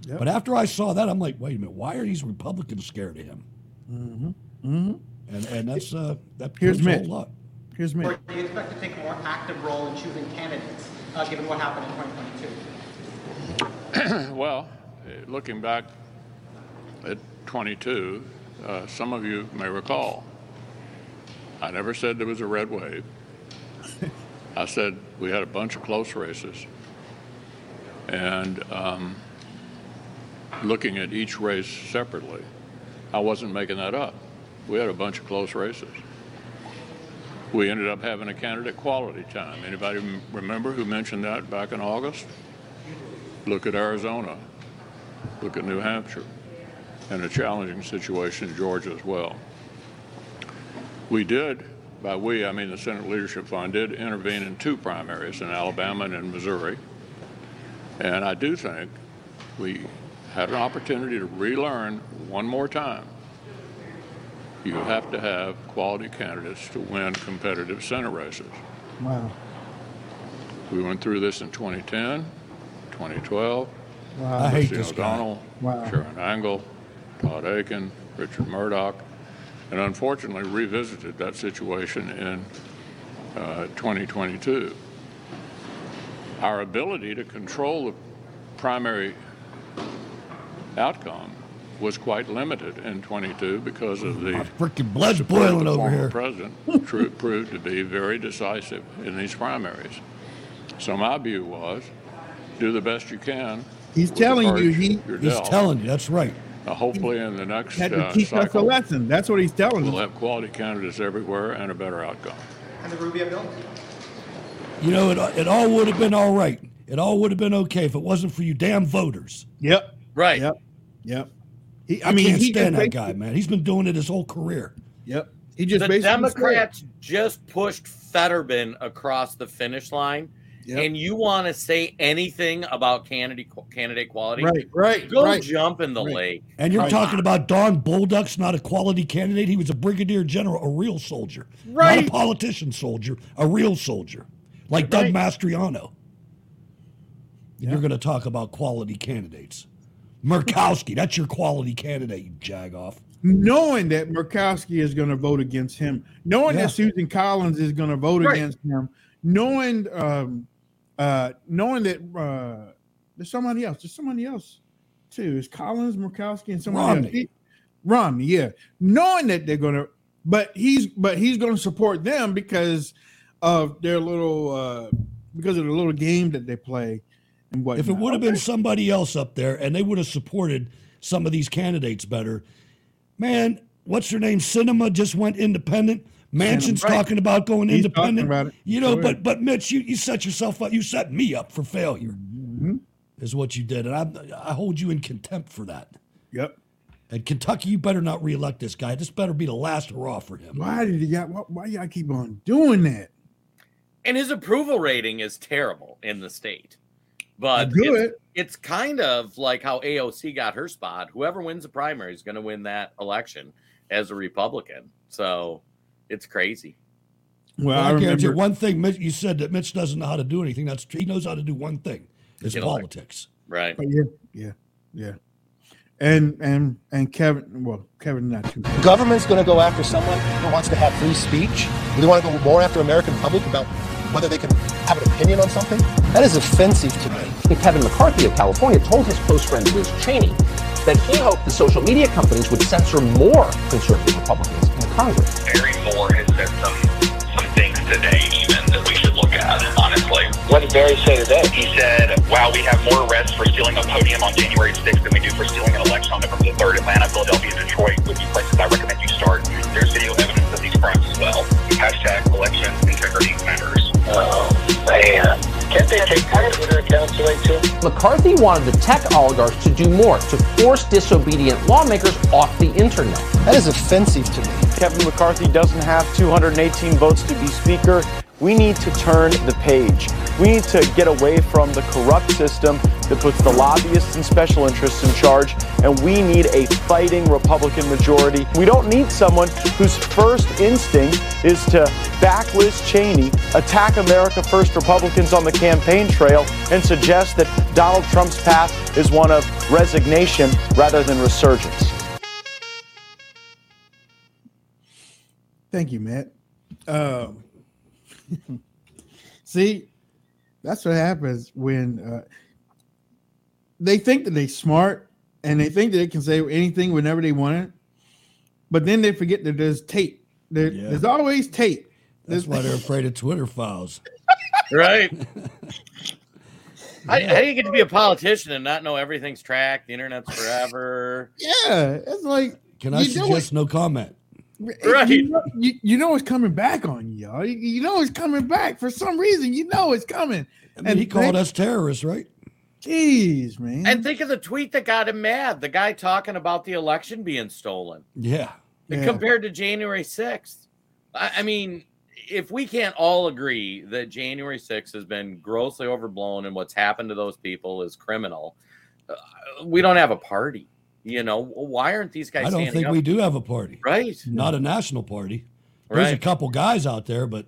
Yep. But after I saw that, I'm like, wait a minute, why are these Republicans scared of him? Mm-hmm. Mm-hmm. And and that's uh that Here's proves a whole lot. Here's me. Or do you expect to take a more active role in choosing candidates, uh, given what happened in 2022? (clears throat) well, eh, looking back at 22, uh, some of you may recall, I never said there was a red wave. (laughs) I said we had a bunch of close races. And um, looking at each race separately, I wasn't making that up. We had a bunch of close races. We ended up having a candidate quality time. Anybody remember who mentioned that back in August? Look at Arizona. Look at New Hampshire. And a challenging situation in Georgia as well. We did, by we, I mean the Senate Leadership Fund, did intervene in two primaries in Alabama and in Missouri. And I do think we had an opportunity to relearn one more time. You have to have quality candidates to win competitive Senate races. Wow. We went through this in 2010, 2012. Wow. I hate this guy. Wow. Sharron Angle, Todd Akin, Richard Mourdock, and unfortunately revisited that situation in uh, 2022. Our ability to control the primary outcome was quite limited in 22 because of the Freaking blood's support boiling over former here. president (laughs) tru- proved to be very decisive in these primaries. So my view was, do the best you can. He's telling you he- He's dealt. telling you, that's right. Uh, hopefully, in the next Had to uh, teach us a lesson. That's what he's telling us. we'll us. have quality candidates everywhere and a better outcome. And the Rubio bill? You know, it, it all would have been all right. It all would have been okay if it wasn't for you damn voters. Yep. Right. Yep. Yep. He, I, I mean, can't he stand just that guy, basically- man. He's been doing it his whole career. Yep. He just the basically Democrats just pushed Fetterman across the finish line, Yep. and you want to say anything about candidate candidate quality? Right, right, Go right. jump in the Right. lake. And you're Right. talking about Don Bolduc's not a quality candidate. He was a brigadier general, a real soldier. right? Not a politician soldier, a real soldier. Like Doug Mastriano. And You're going to talk about quality candidates. Murkowski, that's your quality candidate, you jagoff. knowing that Murkowski is going to vote against him, knowing Yeah. that Susan Collins is going to vote Right. against him, knowing um, uh, knowing that uh, there's somebody else, there's somebody else too. It's Collins, Murkowski, and somebody Romney. else. He- Romney, yeah, knowing that they're going to, but he's but he's going to support them because of their little uh, because of the little game that they play and what. If it would have been somebody else up there and they would have supported some of these candidates better, man, what's her name? Sinema just went independent. Manchin's Right. talking about going He's independent. about it. You know, Go but but Mitch, you, you set yourself up. You set me up for failure. Mm-hmm. Is what you did, and I I hold you in contempt for that. Yep. And Kentucky, you better not reelect this guy. This better be the last hurrah for him. Why did you got? Why, why y'all keep on doing that? And his approval rating is terrible in the state. But Good. it's, it's kind of like how AOC got her spot. Whoever wins the primary is going to win that election as a Republican. So it's crazy. Well, I, I guarantee you remember- one thing. Mitch, you said that Mitch doesn't know how to do anything. That's true. He knows how to do one thing: is Get elected. politics. Right. Oh, yeah, yeah, yeah. And and and Kevin, well, Kevin not too. Government's going to go after someone who wants to have free speech. Do they want to go more after American public about whether they can have an opinion on something? That is offensive to me. Kevin McCarthy of California told his close friend Liz Cheney that he hoped the social media companies would censor more conservative Republicans in Congress. Barry Moore has said some some things today even that we should look at, honestly. What did Barry say today? He said, wow, we have more arrests for stealing a podium on January 6th than we do for stealing an election on November the 3rd. Atlanta, Philadelphia, Detroit would be places I recommend you start. There's video evidence of these crimes as well. Hashtag election integrity matters. Oh, man. Can't they take Twitter accounts away too? McCarthy wanted the tech oligarchs to do more to force disobedient lawmakers off the internet. That is offensive to me. Kevin McCarthy doesn't have 218 votes to be Speaker. We need to turn the page. We need to get away from the corrupt system that puts the lobbyists and special interests in charge, and we need a fighting Republican majority. We don't need someone whose first instinct is to back Liz Cheney, attack America First Republicans on the campaign trail, and suggest that Donald Trump's path is one of resignation rather than resurgence. Thank you, Matt. Um, (laughs) see, that's what happens when uh, they think that they're smart and they think that they can say anything whenever they want it, but then they forget that there's tape. There- Yeah. There's always tape. That's why they're afraid of Twitter files. (laughs) Right. (laughs) How, how do you get to be a politician and not know everything's tracked? The internet's forever. Yeah, it's like Can I suggest no comment? Right. You know, you, you know it's coming back on you, y'all. You, you know it's coming back for some reason. You know it's coming. I mean, he called us terrorists, right? Jeez, man. And think of the tweet that got him mad. The guy talking about the election being stolen. Yeah. Yeah. Compared to January 6th. I, I mean, if we can't all agree that January 6th has been grossly overblown and what's happened to those people is criminal, uh, we don't have a party. You know, why aren't these guys I don't think up? we do have a party. Right. Not a national party. There's a couple guys out there, but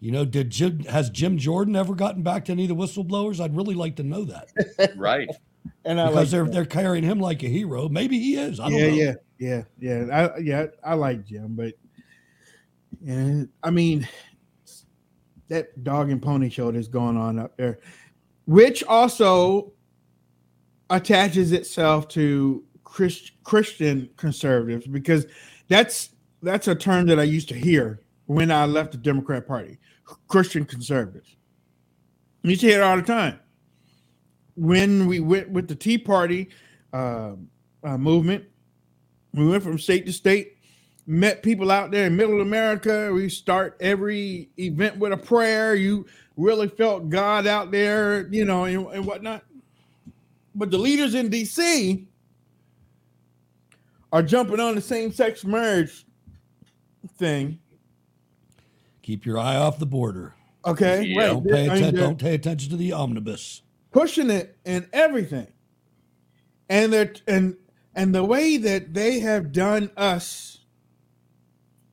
you know, did Jim has Jim Jordan ever gotten back to any of the whistleblowers? I'd really like to know that. (laughs) right. And I because like they're that. they're carrying him like a hero. Maybe he is. I don't yeah, know. yeah, yeah, yeah. I yeah, I like Jim, but and I mean that dog and pony show that's going on up there, which also attaches itself to Christ, Christian conservatives because that's that's a term that I used to hear when I left the Democrat Party. Christian conservatives. To hear it all the time. When we went with the Tea Party uh, uh, movement, we went from state to state, met people out there in middle America. We start every event with a prayer. You really felt God out there, you know, and, and whatnot. But the leaders in DC are jumping on the same sex marriage thing. Keep your eye off the border. Okay, right. Don't pay I mean, attention. Don't pay attention to the omnibus. pushing it and everything. And they're and and the way that they have done us.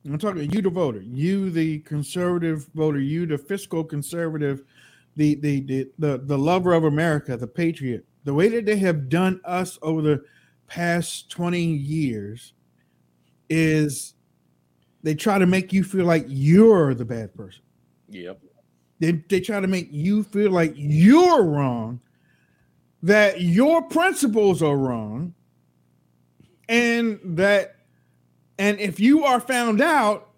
I'm talking to you, the voter, you, the conservative voter, you, the fiscal conservative, the the the the, the lover of America, the patriot. The way that they have done us over the past 20 years is they try to make you feel like you're the bad person. Yep. They, they try to make you feel like you're wrong, that your principles are wrong, and that, and if you are found out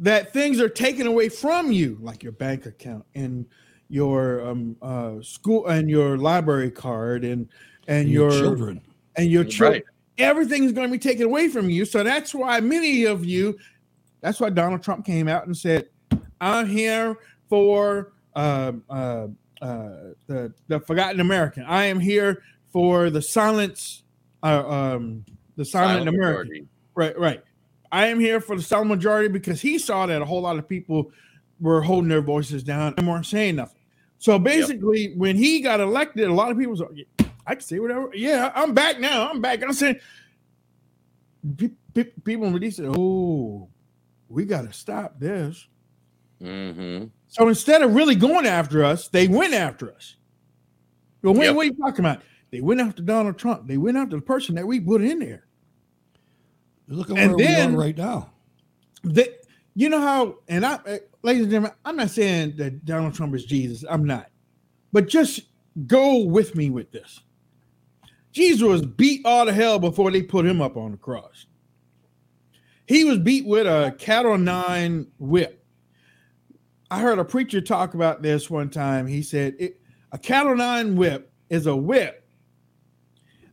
that things are taken away from you, like your bank account and your um, uh, school and your library card and and Your your, children. And your Right. children, everything's going to be taken away from you. So that's why many of you, that's why Donald Trump came out and said, "I'm here for um, uh, uh, the the forgotten American. I am here for the silence, uh, um, the silent, Silent American." majority. Right, right. I am here for the silent majority because he saw that a whole lot of people were holding their voices down and weren't saying nothing. So basically, when he got elected, a lot of people like, I can say whatever. Yeah, I'm back now. I'm back. I'm saying pe- pe- people really said, "Oh, we got to stop this." Mm-hmm. So instead of really going after us, they went after us. Well, what, Yep. what are you talking about? They went after Donald Trump. They went after the person that we put in there. Look at And where then- we are right now. They, you know how, and I, uh, ladies and gentlemen, I'm not saying that Donald Trump is Jesus. I'm not, but just go with me with this. Jesus was beat all to hell before they put him up on the cross. He was beat with a cattle nine whip. I heard a preacher talk about this one time. He said it, a cattle nine whip is a whip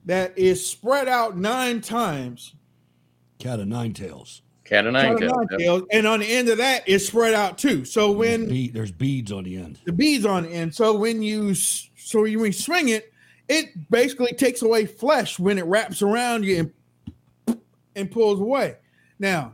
that is spread out nine times Cat of nine tails. Cat of nine Cat of tails. yep. and on the end of that is spread out too. So when Be- there's beads on the end. the beads on the end, so when you so when you swing it, it basically takes away flesh when it wraps around you and and pulls away. Now,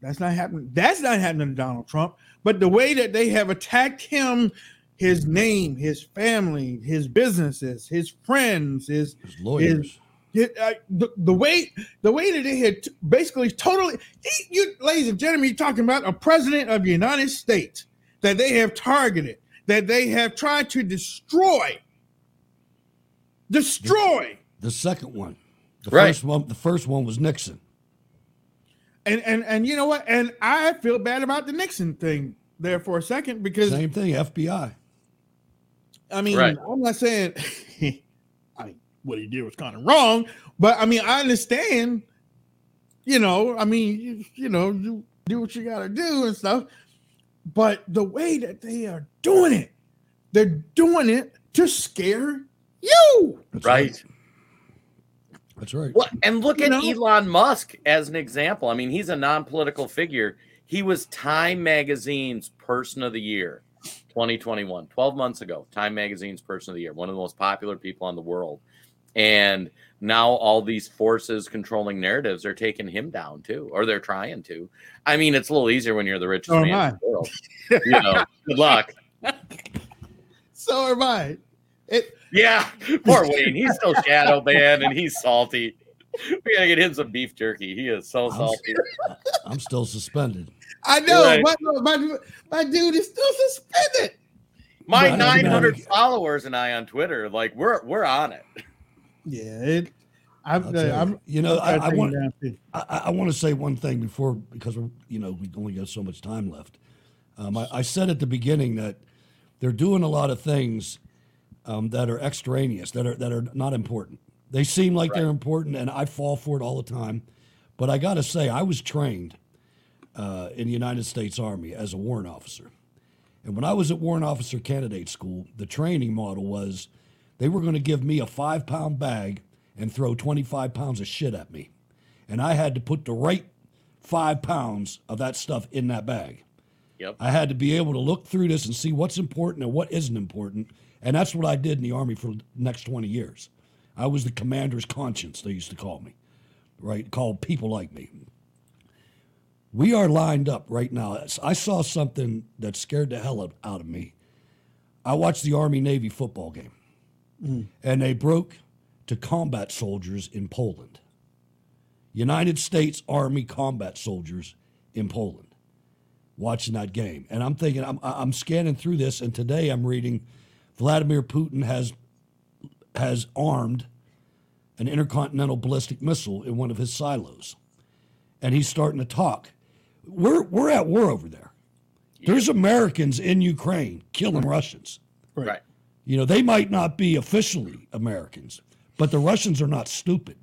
that's not happening. That's not happening to Donald Trump. But the way that they have attacked him, his name, his family, his businesses, his friends, his lawyers. his- uh, the, the way the way that they had t- basically totally he- you ladies and gentlemen you're talking about a president of the united states that they have targeted that they have tried to destroy destroy The second one. The Right. first one. The first one was Nixon. and and and you know what and i feel bad about the nixon thing there for a second because Same thing. FBI. I mean, Right. I'm not saying (laughs) I mean what he did was kind of wrong, but I mean I understand. You know, I mean, you, you know, you do what you got to do and stuff. But the way that they are doing it, they're doing it to scare you. That's Right. That's right. Well, and look You at know? Elon Musk as an example. I mean, he's a non-political figure. He was Time Magazine's Person of the Year, 2021, 12 months ago. Time Magazine's Person of the Year, one of the most popular people in the world. And now all these forces controlling narratives are taking him down too, or they're trying to. I mean, it's a little easier when you're the richest So man in the world. You know, good luck. (laughs) So am I. It, Yeah, poor (laughs) Wayne. He's still shadow banned and he's salty. We gotta get him some beef jerky. He is so salty. I'm still suspended. I know, Right. my, my, my dude is still suspended. My But- 900 followers and I on Twitter, like we're we're on it. Yeah, it, I'm, I'll you. I'm, you know, I'm I, I trying to want take him down, too. I, I want to say one thing before because we're, you know we only got so much time left. Um, I, I said at the beginning that they're doing a lot of things um, that are extraneous, that are that are not important. They seem like they're important, and I fall for it all the time. But I got to say, I was trained uh, in the United States Army as a warrant officer. And when I was at warrant officer candidate school, the training model was they were going to give me a five pound bag and throw 25 pounds of shit at me. And I had to put the right five pounds of that stuff in that bag. Yep. I had to be able to look through this and see what's important and what isn't important. And that's what I did in the Army for the next 20 years. I was the commander's conscience, they used to call me, right? Called people like me. We are lined up right now. I saw something that scared the hell out- of me. I watched the Army Navy football game, Mm. and they broke to combat soldiers in Poland. United States Army combat soldiers in Poland watching that game. And I'm thinking, I'm, I'm scanning through this, and today I'm reading Vladimir Putin has, has armed an intercontinental ballistic missile in one of his silos. and he's starting to talk. We're we're at war over there. There's Americans in Ukraine killing Russians. Right. You know, they might not be officially Americans, but the Russians are not stupid.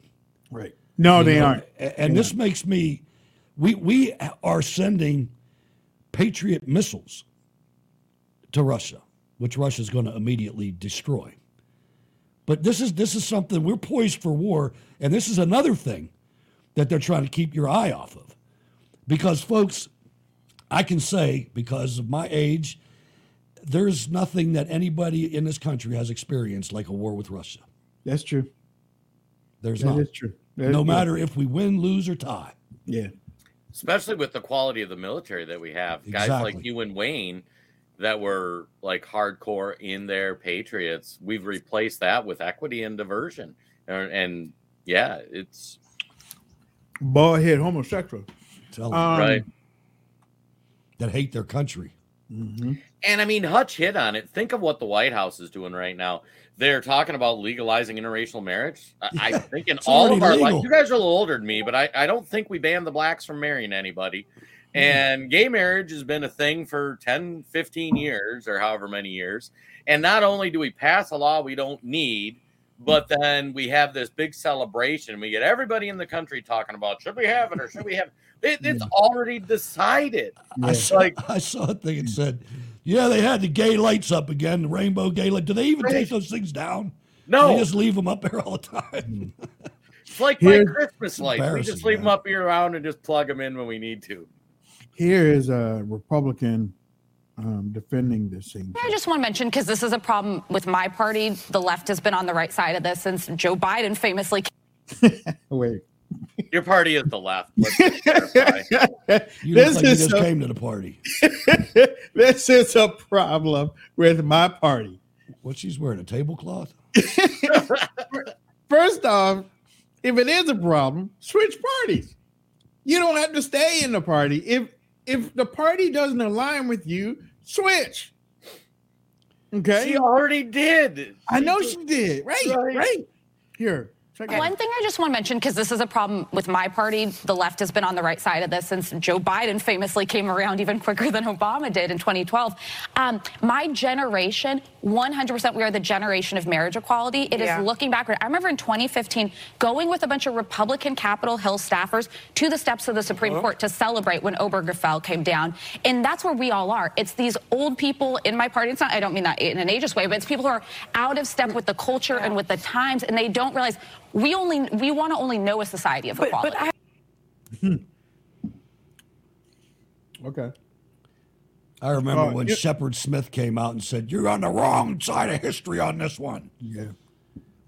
Right. No, You they know, aren't. a- And this makes me, we we are sending Patriot missiles to Russia, which Russia's going to immediately destroy. But this is this is something we're poised for war, and this is another thing that they're trying to keep your eye off of, because folks, I can say because of my age, there's nothing that anybody in this country has experienced like a war with Russia. That's true. There's That not. is true. That- no yeah. matter if we win, lose, or tie. Yeah. especially with the quality of the military that we have. Guys like you and Wayne that were like hardcore in their Patriots, we've replaced that with equity and diversion. And, and yeah, it's Bald head homosexual. Tell Um, right. That hate their country. Mm-hmm. And I mean, Hutch hit on it. Think of what the White House is doing right now. They're talking about legalizing interracial marriage. I, I think in all of our legal. life, you guys are a little older than me, but I, I don't think we banned the blacks from marrying anybody. Mm-hmm. And gay marriage has been a thing for 10, 15 years or however many years. And not only do we pass a law we don't need, but then we have this big celebration. We get everybody in the country talking about should we have it or should we have it? It's already decided. I saw, Like, I saw a thing that said, yeah, they had the gay lights up again, the rainbow gay light. Do they even take those things down? No. They just leave them up there all the time. It's like my Christmas lights. We just embarrassing, leave them up year round and just plug them in when we need to. Here is a Republican um, defending this thing. I just want to mention because this is a problem with my party. The left has been on the right side of this since Joe Biden famously (laughs) Wait. Your party is the left. Let's just clarify. (laughs) You This look like you is just so- came to the party. (laughs) this is a problem with my party. What she's wearing, a tablecloth? First off, if it is a problem, switch parties. You don't have to stay in the party. If if the party doesn't align with you, switch. Okay. She already did. I know she did. Right. Right. Right. Here. It One thing I just want to mention, because this is a problem with my party, the left has been on the right side of this since Joe Biden famously came around even quicker than Obama did in 2012. Um, my generation, 100%, we are the generation of marriage equality. It is Yeah. looking backward. I remember in 2015 going with a bunch of Republican Capitol Hill staffers to the steps of the Supreme Court to celebrate when Obergefell came down. And that's where we all are. It's these old people in my party. It's not, I don't mean that in an ageist way, but it's people who are out of step with the culture and with the times, and they don't realize we only we want to only know a society of equality. (laughs) Okay. I remember Oh, when you- Shepard Smith came out and said, You're on the wrong side of history on this one. Yeah.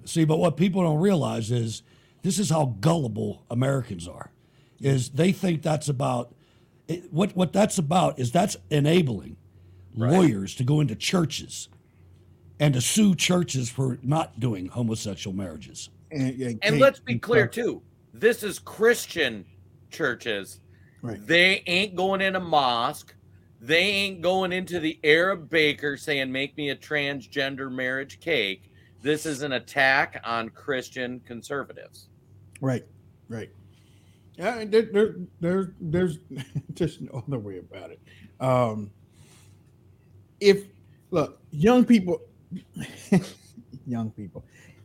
See, but what people don't realize is this is how gullible Americans are. Is they think that's about it, what what that's about is that's enabling lawyers to go into churches and to sue churches for not doing homosexual marriages. And, and, And let's be clear too. This is Christian churches. Right. They ain't going in a mosque. They ain't going into the Arab baker saying, "Make me a transgender marriage cake." This is an attack on Christian conservatives. Right. Right. Yeah, there, there, there, there's (laughs) just no other way about it. Um, if look, young people, (laughs) young people,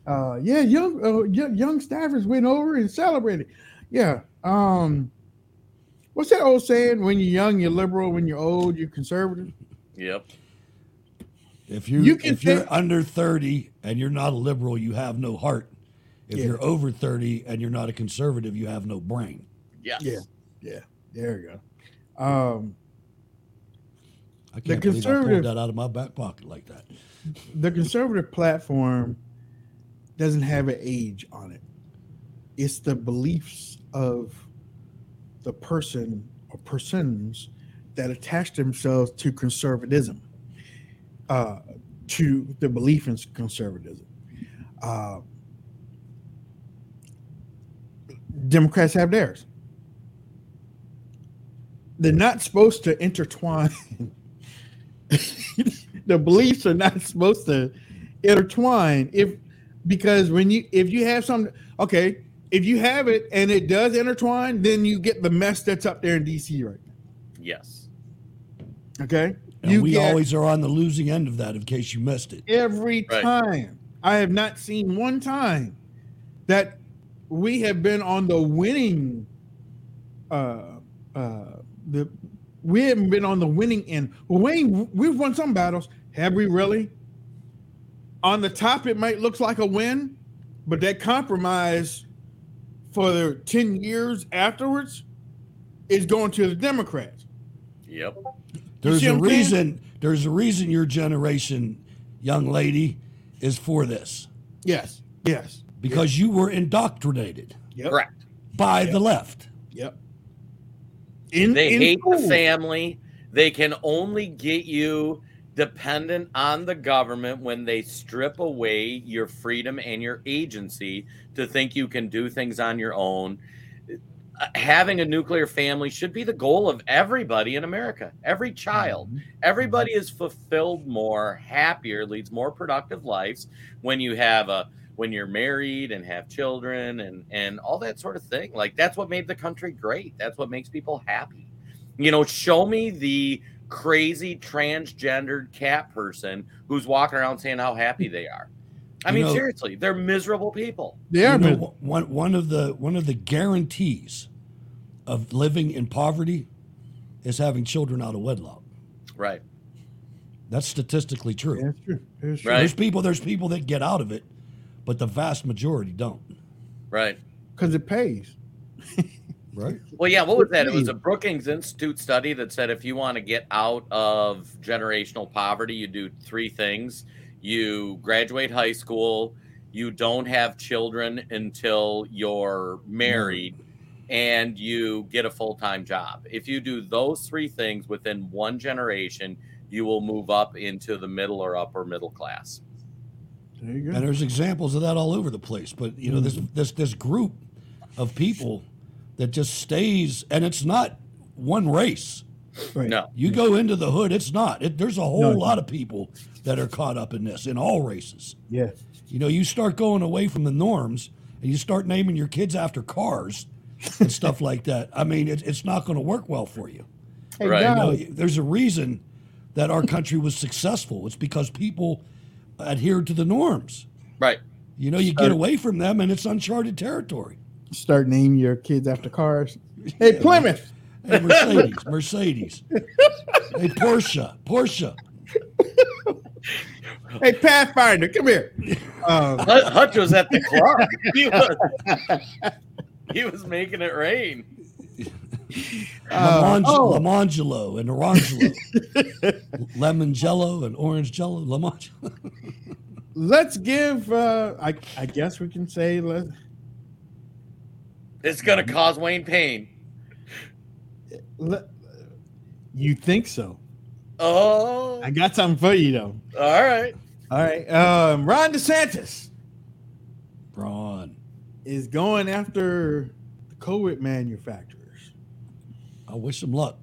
uh, yeah, young, uh, young, young staffers went over and celebrated. Yeah. Um, what's that old saying? When you're young, you're liberal. When you're old, you're conservative. Yep. If you, You can if you're think- under 30 and you're not a liberal, you have no heart. If Yeah. you're over 30 and you're not a conservative, you have no brain. Yes. Yeah. Yeah. There you go. Um, I can't believe I pulled conservative- that out of my back pocket like that. the conservative platform doesn't have an age on it. It's the beliefs of the person or persons that attach themselves to conservatism, uh, to the belief in conservatism. Uh, Democrats have theirs. They're not supposed to intertwine. (laughs) the beliefs are not supposed to intertwine if because when you if you have some okay if you have it and it does intertwine, then you get the mess that's up there in DC right now Yes. Okay. And you we get always are on the losing end of that in case you missed it. every Right. time. I have not seen one time that we have been on the winning uh uh the we haven't been on the winning end. Well, Wayne, we've won some battles. Have we really? On the top, it might look like a win, but that compromise for the 10 years afterwards is going to the Democrats. Yep. There's a what I'm saying? reason. There's a reason your generation, young lady, is for this. Yes. Yes. Because you were indoctrinated Yep. Correct. by the left. Yep. In, they in hate the family. They can only get you dependent on the government when they strip away your freedom and your agency to think you can do things on your own. Uh, Having a nuclear family should be the goal of everybody in America. Every child, everybody is fulfilled more, happier, leads more productive lives when you have a when you're married and have children and and all that sort of thing. Like that's what made the country great. That's what makes people happy. You know, show me the crazy transgendered cat person who's walking around saying how happy they are. I You Mm-hmm. know- mean, seriously, they're miserable people. Yeah, You know, one one of the one of the guarantees of living in poverty is having children out of wedlock. Right. That's statistically true. That's true. That's true. Right. There's people there's people that get out of it, but the vast majority don't. Right. Because it pays. (laughs) Right? Well, yeah, what was that? It was a Brookings Institute study that said if you want to get out of generational poverty, you do three things. You graduate high school, you don't have children until you're married, and you get a full time job. If you do those three things within one generation, you will move up into the middle or upper middle class. There you go. And there's examples of that all over the place. But you know, this this this group of people that just stays, and it's not one race. Right. No. You go into the hood, it's not. It, there's a whole No. lot of people that are caught up in this in all races. Yeah. You know, you start going away from the norms and you start naming your kids after cars and stuff (laughs) like that. I mean, it, it's not going to work well for you. Hey, Right. You know, there's a reason that our country was successful. It's because people adhered to the norms. Right. You know, you get away from them and it's uncharted territory. Start naming your kids after cars. Hey, Plymouth. Hey, Mercedes, Mercedes. Hey, Porsche, Porsche. Hey, Pathfinder, come here. Um, Hutch was at the club. He was, he was making it rain. Uh, Lamang- oh. Lamangelo and Orangelo. Lemon jello and orange jello. Lamangelo. (laughs) let's give. Uh, I I guess we can say let. It's going to cause Wayne pain. you think so? Oh, I got something for you though. all right. All right, um, Ron DeSantis Ron. is going after the COVID manufacturers. I wish him luck.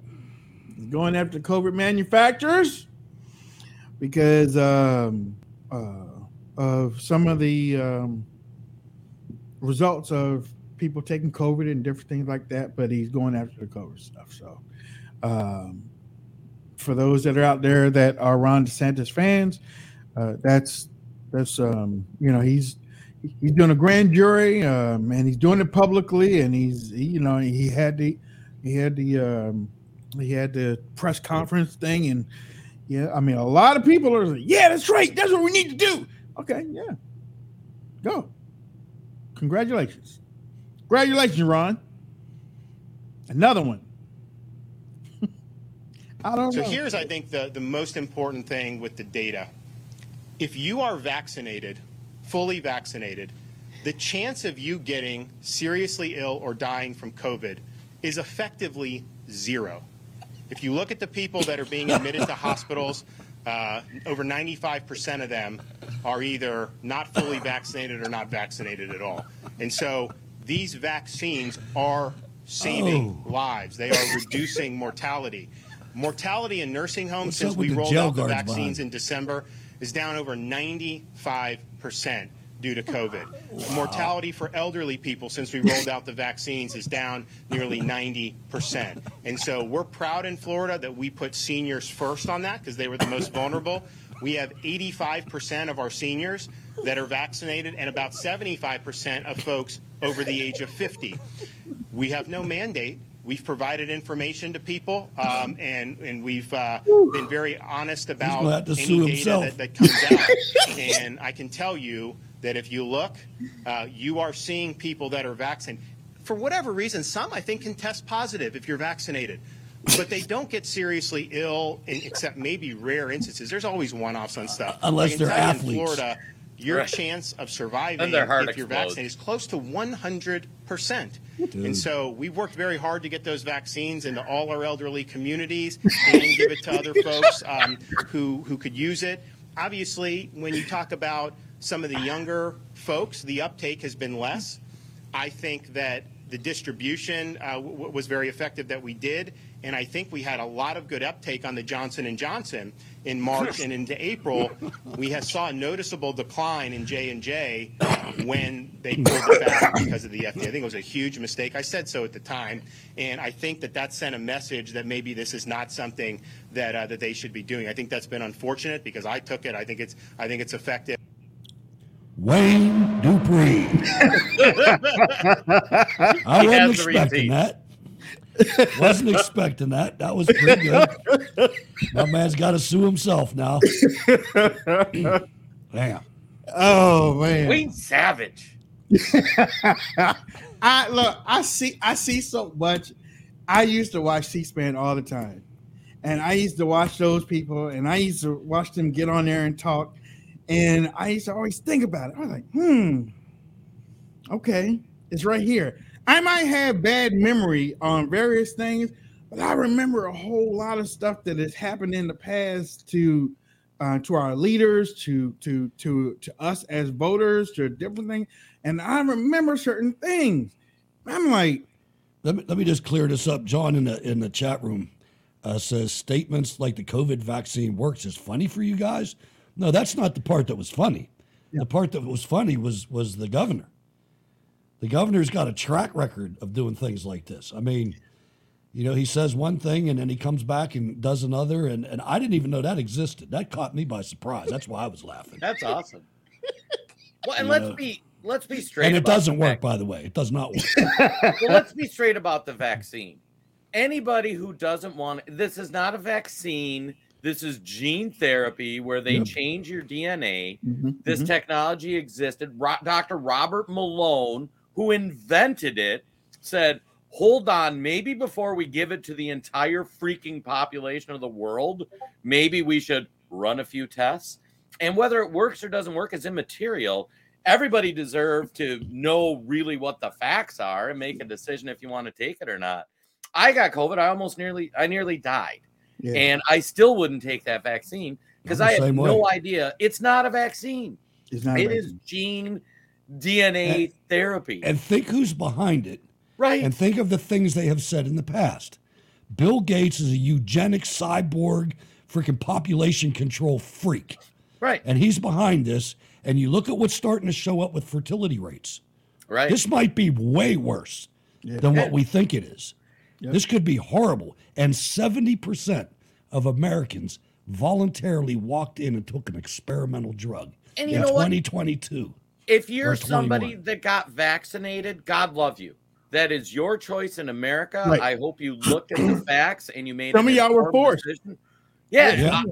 He's going after COVID manufacturers because um, uh, of some of the um, results of people taking COVID and different things like that. But he's going after the COVID stuff. So, um, for those that are out there that are Ron DeSantis fans, uh, that's that's um, you know he's he's doing a grand jury um, and he's doing it publicly and he's he, you know he had the he had the um, he had the press conference thing and yeah i mean a lot of people are like yeah that's right that's what we need to do okay yeah go congratulations congratulations ron another one (laughs) i don't So know here's, I think, the, the most important thing with the data. If you are vaccinated, fully vaccinated, the chance of you getting seriously ill or dying from COVID is effectively zero. If you look at the people that are being admitted to hospitals, uh, over 95% of them are either not fully vaccinated or not vaccinated at all. And so these vaccines are saving lives. They are reducing mortality. Mortality in nursing homes What's since we rolled out the vaccines in December is down over 95%. due to COVID. Mortality for elderly people since we rolled out the vaccines is down nearly 90%. And so we're proud in Florida that we put seniors first on that because they were the most vulnerable. We have 85% of our seniors that are vaccinated and about 75% of folks over the age of 50. We have no mandate. We've provided information to people, um, and and we've uh, been very honest about gonna have to any data that, that comes out. (laughs) and I can tell you that if you look, uh, you are seeing people that are vaccinated. For whatever reason, some I think can test positive if you're vaccinated. But they don't get seriously ill, in, except maybe rare instances. There's always one-offs on stuff. Unless I they're athletes. In Florida, your Right. chance of surviving And their if you're explodes. vaccinated is close to 100%. And so we've worked very hard to get those vaccines into all our elderly communities (laughs) and give it to other folks um, who, who could use it. Obviously, when you talk about some of the younger folks, the uptake has been less. I think that the distribution uh, w- w- was very effective that we did, and I think we had a lot of good uptake on the Johnson and Johnson in March and into April. We have saw a noticeable decline in J and J when they pulled it back because of the FDA. I think it was a huge mistake. I said so at the time, and I think that that sent a message that maybe this is not something that uh, that they should be doing. I think that's been unfortunate because I took it. I think it's I think it's effective. Wayne Dupree. (laughs) I He wasn't expecting that. (laughs) wasn't expecting that. That was pretty good. My man's got to sue himself now. (laughs) Damn. Oh man. Wayne Savage. (laughs) I look, I see I see so much. I used to watch C-SPAN all the time. And I used to watch those people and I used to watch them get on there and talk. And I used to always think about it. I was like, hmm, okay, it's right here. I might have bad memory on various things, but I remember a whole lot of stuff that has happened in the past to uh, to our leaders, to to to to us as voters, to different things, and I remember certain things. I'm like, Let me, let me just clear this up. John in the in the chat room uh, says statements like the COVID vaccine works is funny for you guys. No, that's not the part that was funny. The part that was funny was was the governor. The governor's got a track record of doing things like this. I mean, you know, he says one thing and then he comes back and does another, and, and I didn't even know that existed. That caught me by surprise. That's why I was laughing. That's awesome. Well, and You let's know. be let's be straight. And it about doesn't the work, fact- by the way. It does not work. (laughs) well, let's be straight about the vaccine. Anybody who doesn't want this is not a vaccine. This is gene therapy where they Yep. change your DNA. Mhm, This mhm. technology existed. Ro- Dr. Robert Malone, who invented it, said, "Hold on, maybe before we give it to the entire freaking population of the world, maybe we should run a few tests." And whether it works or doesn't work is immaterial. Everybody deserves to know really what the facts are and make a decision if you want to take it or not. I got COVID. I almost nearly, I nearly died, Yeah. and I still wouldn't take that vaccine because I'm had same no idea. It's not a vaccine. it's not It is gene DNA therapy. and think who's behind it. Right. And think of the things they have said in the past. Bill Gates is a eugenic cyborg, freaking population control freak. Right. And he's behind this. And you look at what's starting to show up with fertility rates. Right. This might be way worse Yeah. than what we think it is. Yep. This could be horrible. And 70% of Americans voluntarily walked in and took an experimental drug And you in know what? 2022. if you're somebody that got vaccinated, God love you. That is your choice in America. Right. I hope you looked at the (clears throat) facts and you made Some of y'all were forced. decision. Yeah, Yeah. I-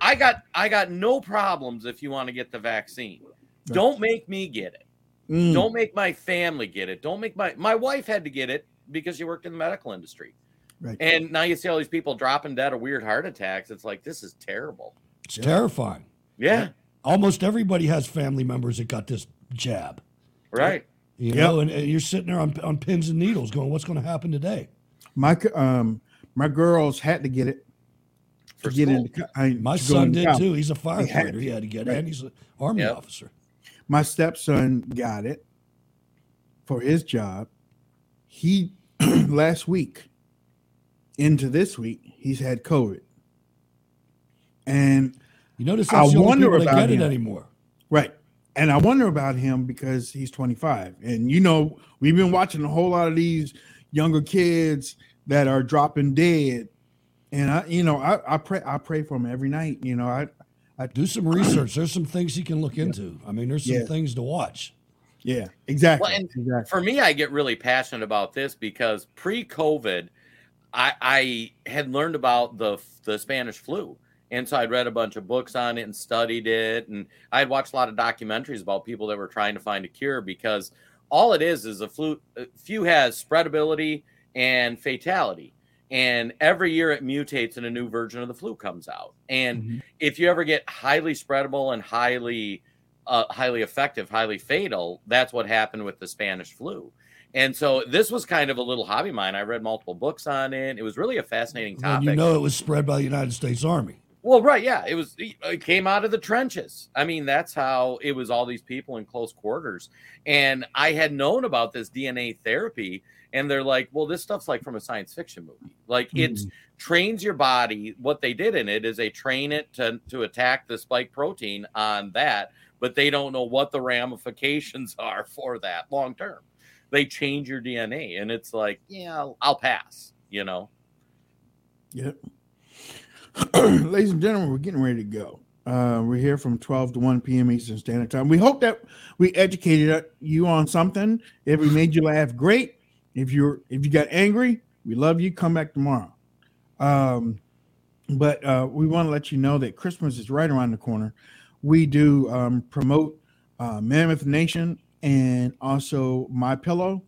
I got I got no problems if you want to get the vaccine. Don't make me get it. Mm. Don't make my family get it. Don't make my my wife had to get it because she worked in the medical industry. Right. And now you see all these people dropping dead of weird heart attacks. It's like this is terrible. It's terrifying. Yeah. Almost everybody has family members that got this jab. Right. You Yep. know, and, and you're sitting there on, on pins and needles going, what's going to happen today? My um my girls had to get it For to get into I, My to son did college. too. He's a had firefighter. to. He had to get Right. it, and he's an army Yep. officer. My stepson got it for his job. He (clears throat) last week into this week, he's had COVID. And You notice I that's the only wonder people that about get it anymore. right. And I wonder about him because he's 25, and you know we've been watching a whole lot of these younger kids that are dropping dead, and I, you know, I, I pray, I pray for him every night. You know, I, I do some research. There's some things he can look into. I mean, there's some Yeah. things to watch. Yeah, exactly. Well, and for me, I get really passionate about this because pre-COVID, I, I had learned about the the Spanish flu, and so I'd read a bunch of books on it and studied it, and I had watched a lot of documentaries about people that were trying to find a cure because all it is is a flu. Flu has spreadability and fatality, and every year it mutates and a new version of the flu comes out. And if you ever get highly spreadable and highly uh, highly effective, highly fatal. That's what happened with the Spanish flu. And so this was kind of a little hobby of mine. I read multiple books on it. It was really a fascinating And topic. you know it was spread by the United States Army. Well, right, yeah, it was. It came out of the trenches. I mean, that's how it was. All these people in close quarters, and I had known about this DNA therapy, and they're like, "Well, this stuff's like from a science fiction movie. Like it mm-hmm. trains your body. What they did in it is they train it to to attack the spike protein on that, but they don't know what the ramifications (laughs) are for that long term. They change your DNA, and it's like, yeah, I'll, I'll pass. You know." Yep. (clears throat) Ladies and gentlemen, we're getting ready to go. Uh, we're here from 12 to 1 p.m. Eastern Standard Time. We hope that we educated you on something. If we made you laugh, great. If you're if you got angry, we love you. Come back tomorrow. Um, but uh, we want to let you know that Christmas is right around the corner. We do um, promote uh, Mammoth Nation and also My Pillow.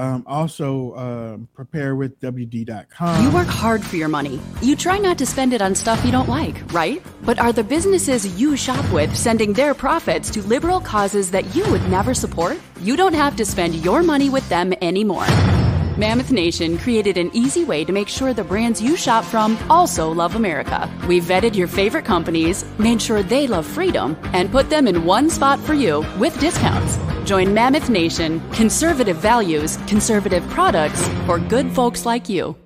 Um, also, um prepare with WD.com. You work hard for your money. You try not to spend it on stuff you don't like, right? But are the businesses you shop with sending their profits to liberal causes that you would never support? You don't have to spend your money with them anymore. Mammoth Nation created an easy way to make sure the brands you shop from also love America. We vetted your favorite companies, made sure they love freedom, and put them in one spot for you with discounts. Join Mammoth Nation, conservative values, conservative products for good folks like you.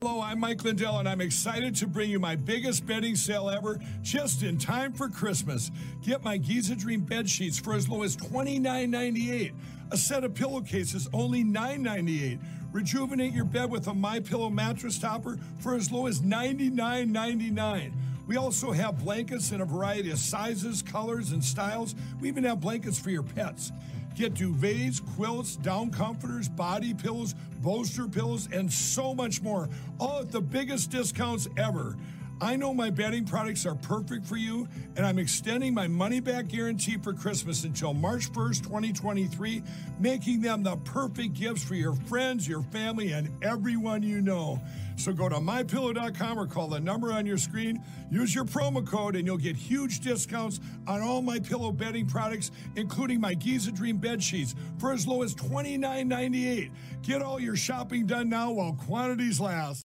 Hello, I'm Mike Lindell, and I'm excited to bring you my biggest bedding sale ever just in time for Christmas. Get my Giza Dream bed sheets for as low as $29.98. A set of pillowcases only $9.98. Rejuvenate your bed with a My Pillow mattress topper for as low as $99.99. We also have blankets in a variety of sizes, colors, and styles. We even have blankets for your pets. Get duvets, quilts, down comforters, body pillows, bolster pillows, and so much more, all at the biggest discounts ever. I know my bedding products are perfect for you, and I'm extending my money back guarantee for Christmas until March 1st, 2023, making them the perfect gifts for your friends, your family, and everyone you know. So go to mypillow.com or call the number on your screen. Use your promo code, and you'll get huge discounts on all my pillow bedding products, including my Giza Dream bed sheets, for as low as $29.98. Get all your shopping done now while quantities last.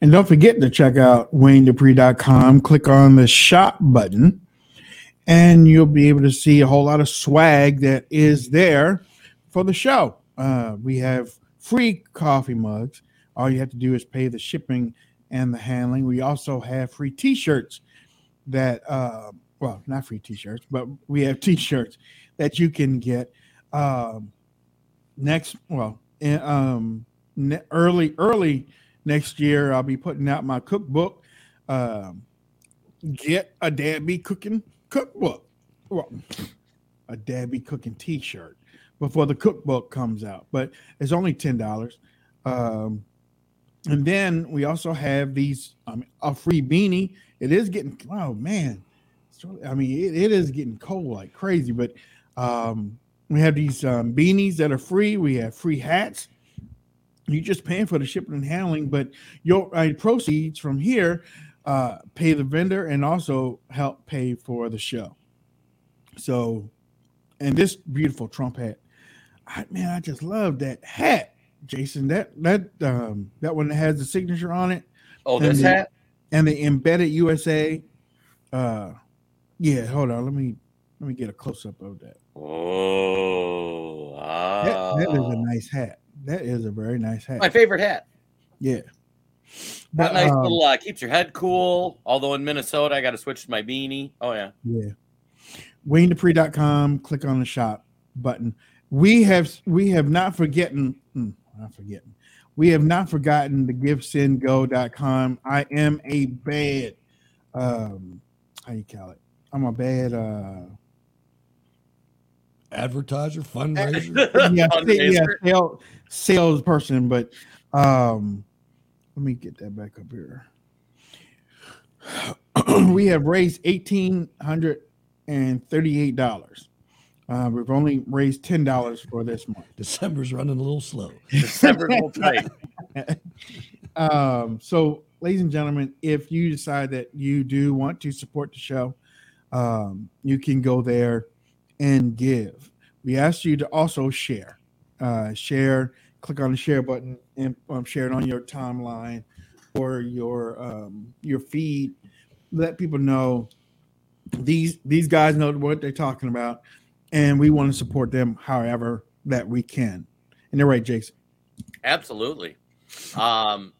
And don't forget to check out WayneDupree.com. Click on the shop button, and you'll be able to see a whole lot of swag that is there for the show. Uh, we have free coffee mugs. All you have to do is pay the shipping and the handling. We also have free t shirts that, uh, well, not free t shirts, but we have (laughs) t shirts that you can get um, next, well, um, early, early next year i'll be putting out my cookbook um, get a dabby cooking cookbook. Well, a dabby cooking t-shirt before the cookbook comes out but it's only $10 um, and then we also have these um, a free beanie. It is getting oh man. Really- i mean it, it is getting cold like crazy but um, we have these um, beanies that are free. We have free hats you're just paying for the shipping and handling, but your uh, proceeds from here uh, pay the vendor and also help pay for the show. So, and this beautiful Trump hat, I, man, I just love that hat, Jason. That that um, that one that has the signature on it. Oh, this the- hat? and the embedded USA. Uh, yeah, hold on. Let me let me get a close up of that. Oh, That, that is a nice hat. That is a very nice hat. my favorite hat. Yeah. That nice um, little uh, keeps your head cool. Although in Minnesota, I got to switch to my beanie. Oh yeah. Yeah. WayneDupree.com, click on the shop button. We have we have not forgotten hmm, not forgetting. We have not forgotten the givesendgo.com. I am a bad um how you call it? I'm a bad uh Advertiser, fundraiser. (laughs) yeah, sa- yeah, sales salesperson, but um let me get that back up here. (clears throat) we have raised eighteen hundred and thirty-eight dollars. Uh, we've only raised ten dollars for this month. December's running a little slow. December's a little (laughs) tight. um, so, ladies and gentlemen, if you decide that you do want to support the show, um, you can go there and give. We ask you to also share. Uh, share, click on the share button and um, share it on your timeline or your um, your feed. Let people know these these guys know what they're talking about, and we want to support them however that we can. And they're right, Jason. Absolutely. Um,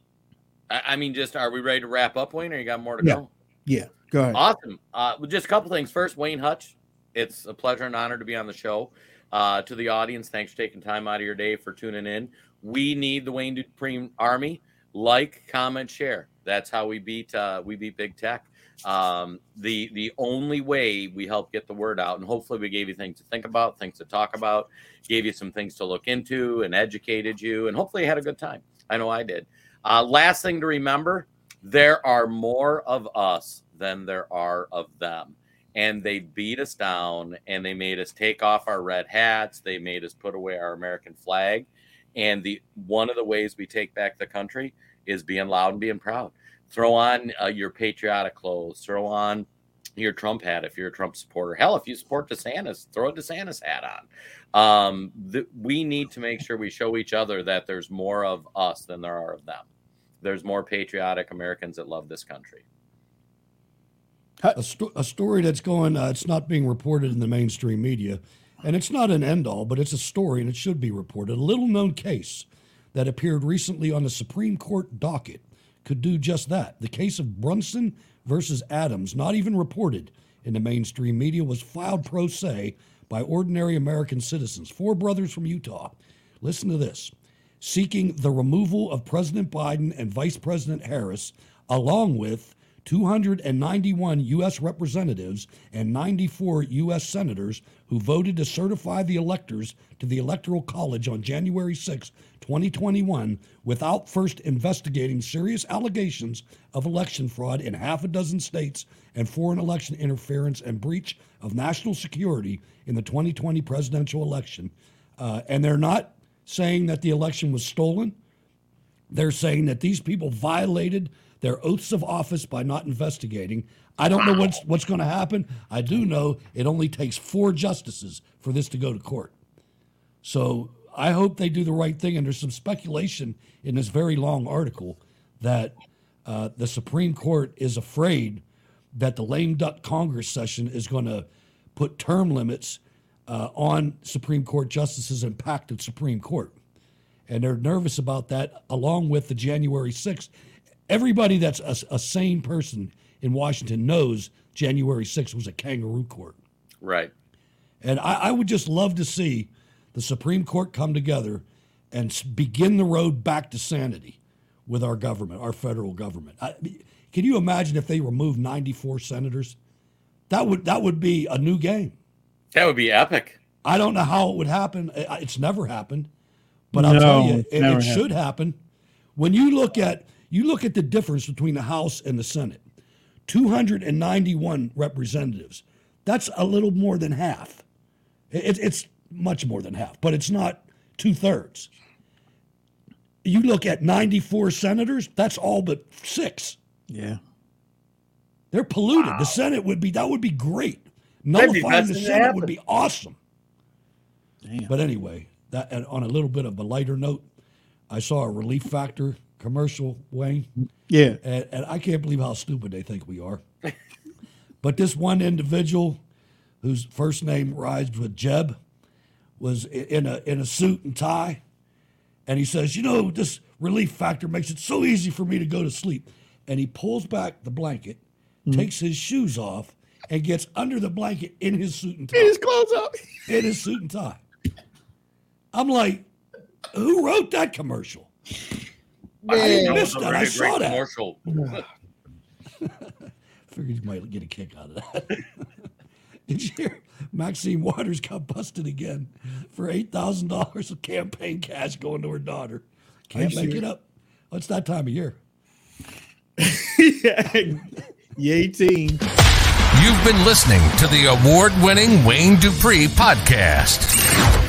I, I mean, just are we ready to wrap up, Wayne, or you got more to Yeah. go? Yeah, go ahead. Awesome. Uh, well, just a couple things. First, Wayne Hutch, it's a pleasure and honor to be on the show. Uh, to the audience, thanks for taking time out of your day for tuning in. We need the Wayne Dupree Army. Like, comment, share. That's how we beat uh, we beat big tech. Um, the the only way we help get the word out, and hopefully we gave you things to think about, things to talk about, gave you some things to look into, and educated you, and hopefully you had a good time. I know I did. Uh, last thing to remember: there are more of us than there are of them and they beat us down and they made us take off our red hats they made us put away our american flag. And the one of the ways we take back the country is being loud and being proud. Throw on uh, your patriotic clothes throw on your trump hat if you're a trump supporter. Hell if you support desantis throw a desantis hat on. Um, th- we need to make sure we show each other that there's more of us than there are of them. There's more patriotic americans that love this country a, sto- a story that's going, uh, it's not being reported in the mainstream media, and it's not an end all, but it's a story and it should be reported. A little known case that appeared recently on the Supreme Court docket could do just that. The case of Brunson versus Adams, not even reported in the mainstream media, was filed pro se by ordinary American citizens, four brothers from Utah. Listen to this seeking the removal of President Biden and Vice President Harris, along with 291 U.S. representatives and 94 U.S. senators who voted to certify the electors to the Electoral College on January 6, 2021, without first investigating serious allegations of election fraud in half a dozen states and foreign election interference and breach of national security in the 2020 presidential election. Uh, and they're not saying that the election was stolen. They're saying that these people violated their oaths of office by not investigating. I don't know what's what's going to happen. I do know it only takes four justices for this to go to court. So I hope they do the right thing. And there's some speculation in this very long article that uh, the Supreme Court is afraid that the lame duck Congress session is going to put term limits uh, on Supreme Court justices and pack the Supreme Court. And they're nervous about that, along with the January 6th. Everybody that's a, a sane person in Washington knows January 6th was a kangaroo court. right And I, I would just love to see the Supreme Court come together and begin the road back to sanity with our government, our federal government. I, can you imagine if they removed 94 senators? That would that would be a new game. that would be epic I don't know how it would happen. It's never happened, but I'll tell you, it, it should happen. When you look at you look at the difference between the House and the Senate, 291 representatives. That's a little more than half. It, it's much more than half, but it's not two thirds. You look at 94 senators. That's all but six. Yeah. They're polluted. The Senate would be that would be great. That'd be Nullifying the Senate happen. would be awesome. But anyway, that on a little bit of a lighter note, I saw a relief factor commercial, Wayne. Yeah. And, and I can't believe how stupid they think we are. (laughs) but this one individual whose first name rhymes with Jeb was in a in a suit and tie. and he says, "You know, this relief factor makes it so easy for me to go to sleep." And he pulls back the blanket, mm. takes his shoes off, and gets under the blanket in his suit and tie. In His clothes up. (laughs) in his suit and tie. I'm like, who wrote that commercial? I That was missed a that. very I great saw that. commercial. (laughs) Figured you might get a kick out of that. (laughs) Did you hear Maxine Waters got busted again for eight thousand dollars of campaign cash going to her daughter? Can't make it up. Well, it's that time of year. (laughs) Yay, team. You've been listening to the award winning Wayne Dupree podcast.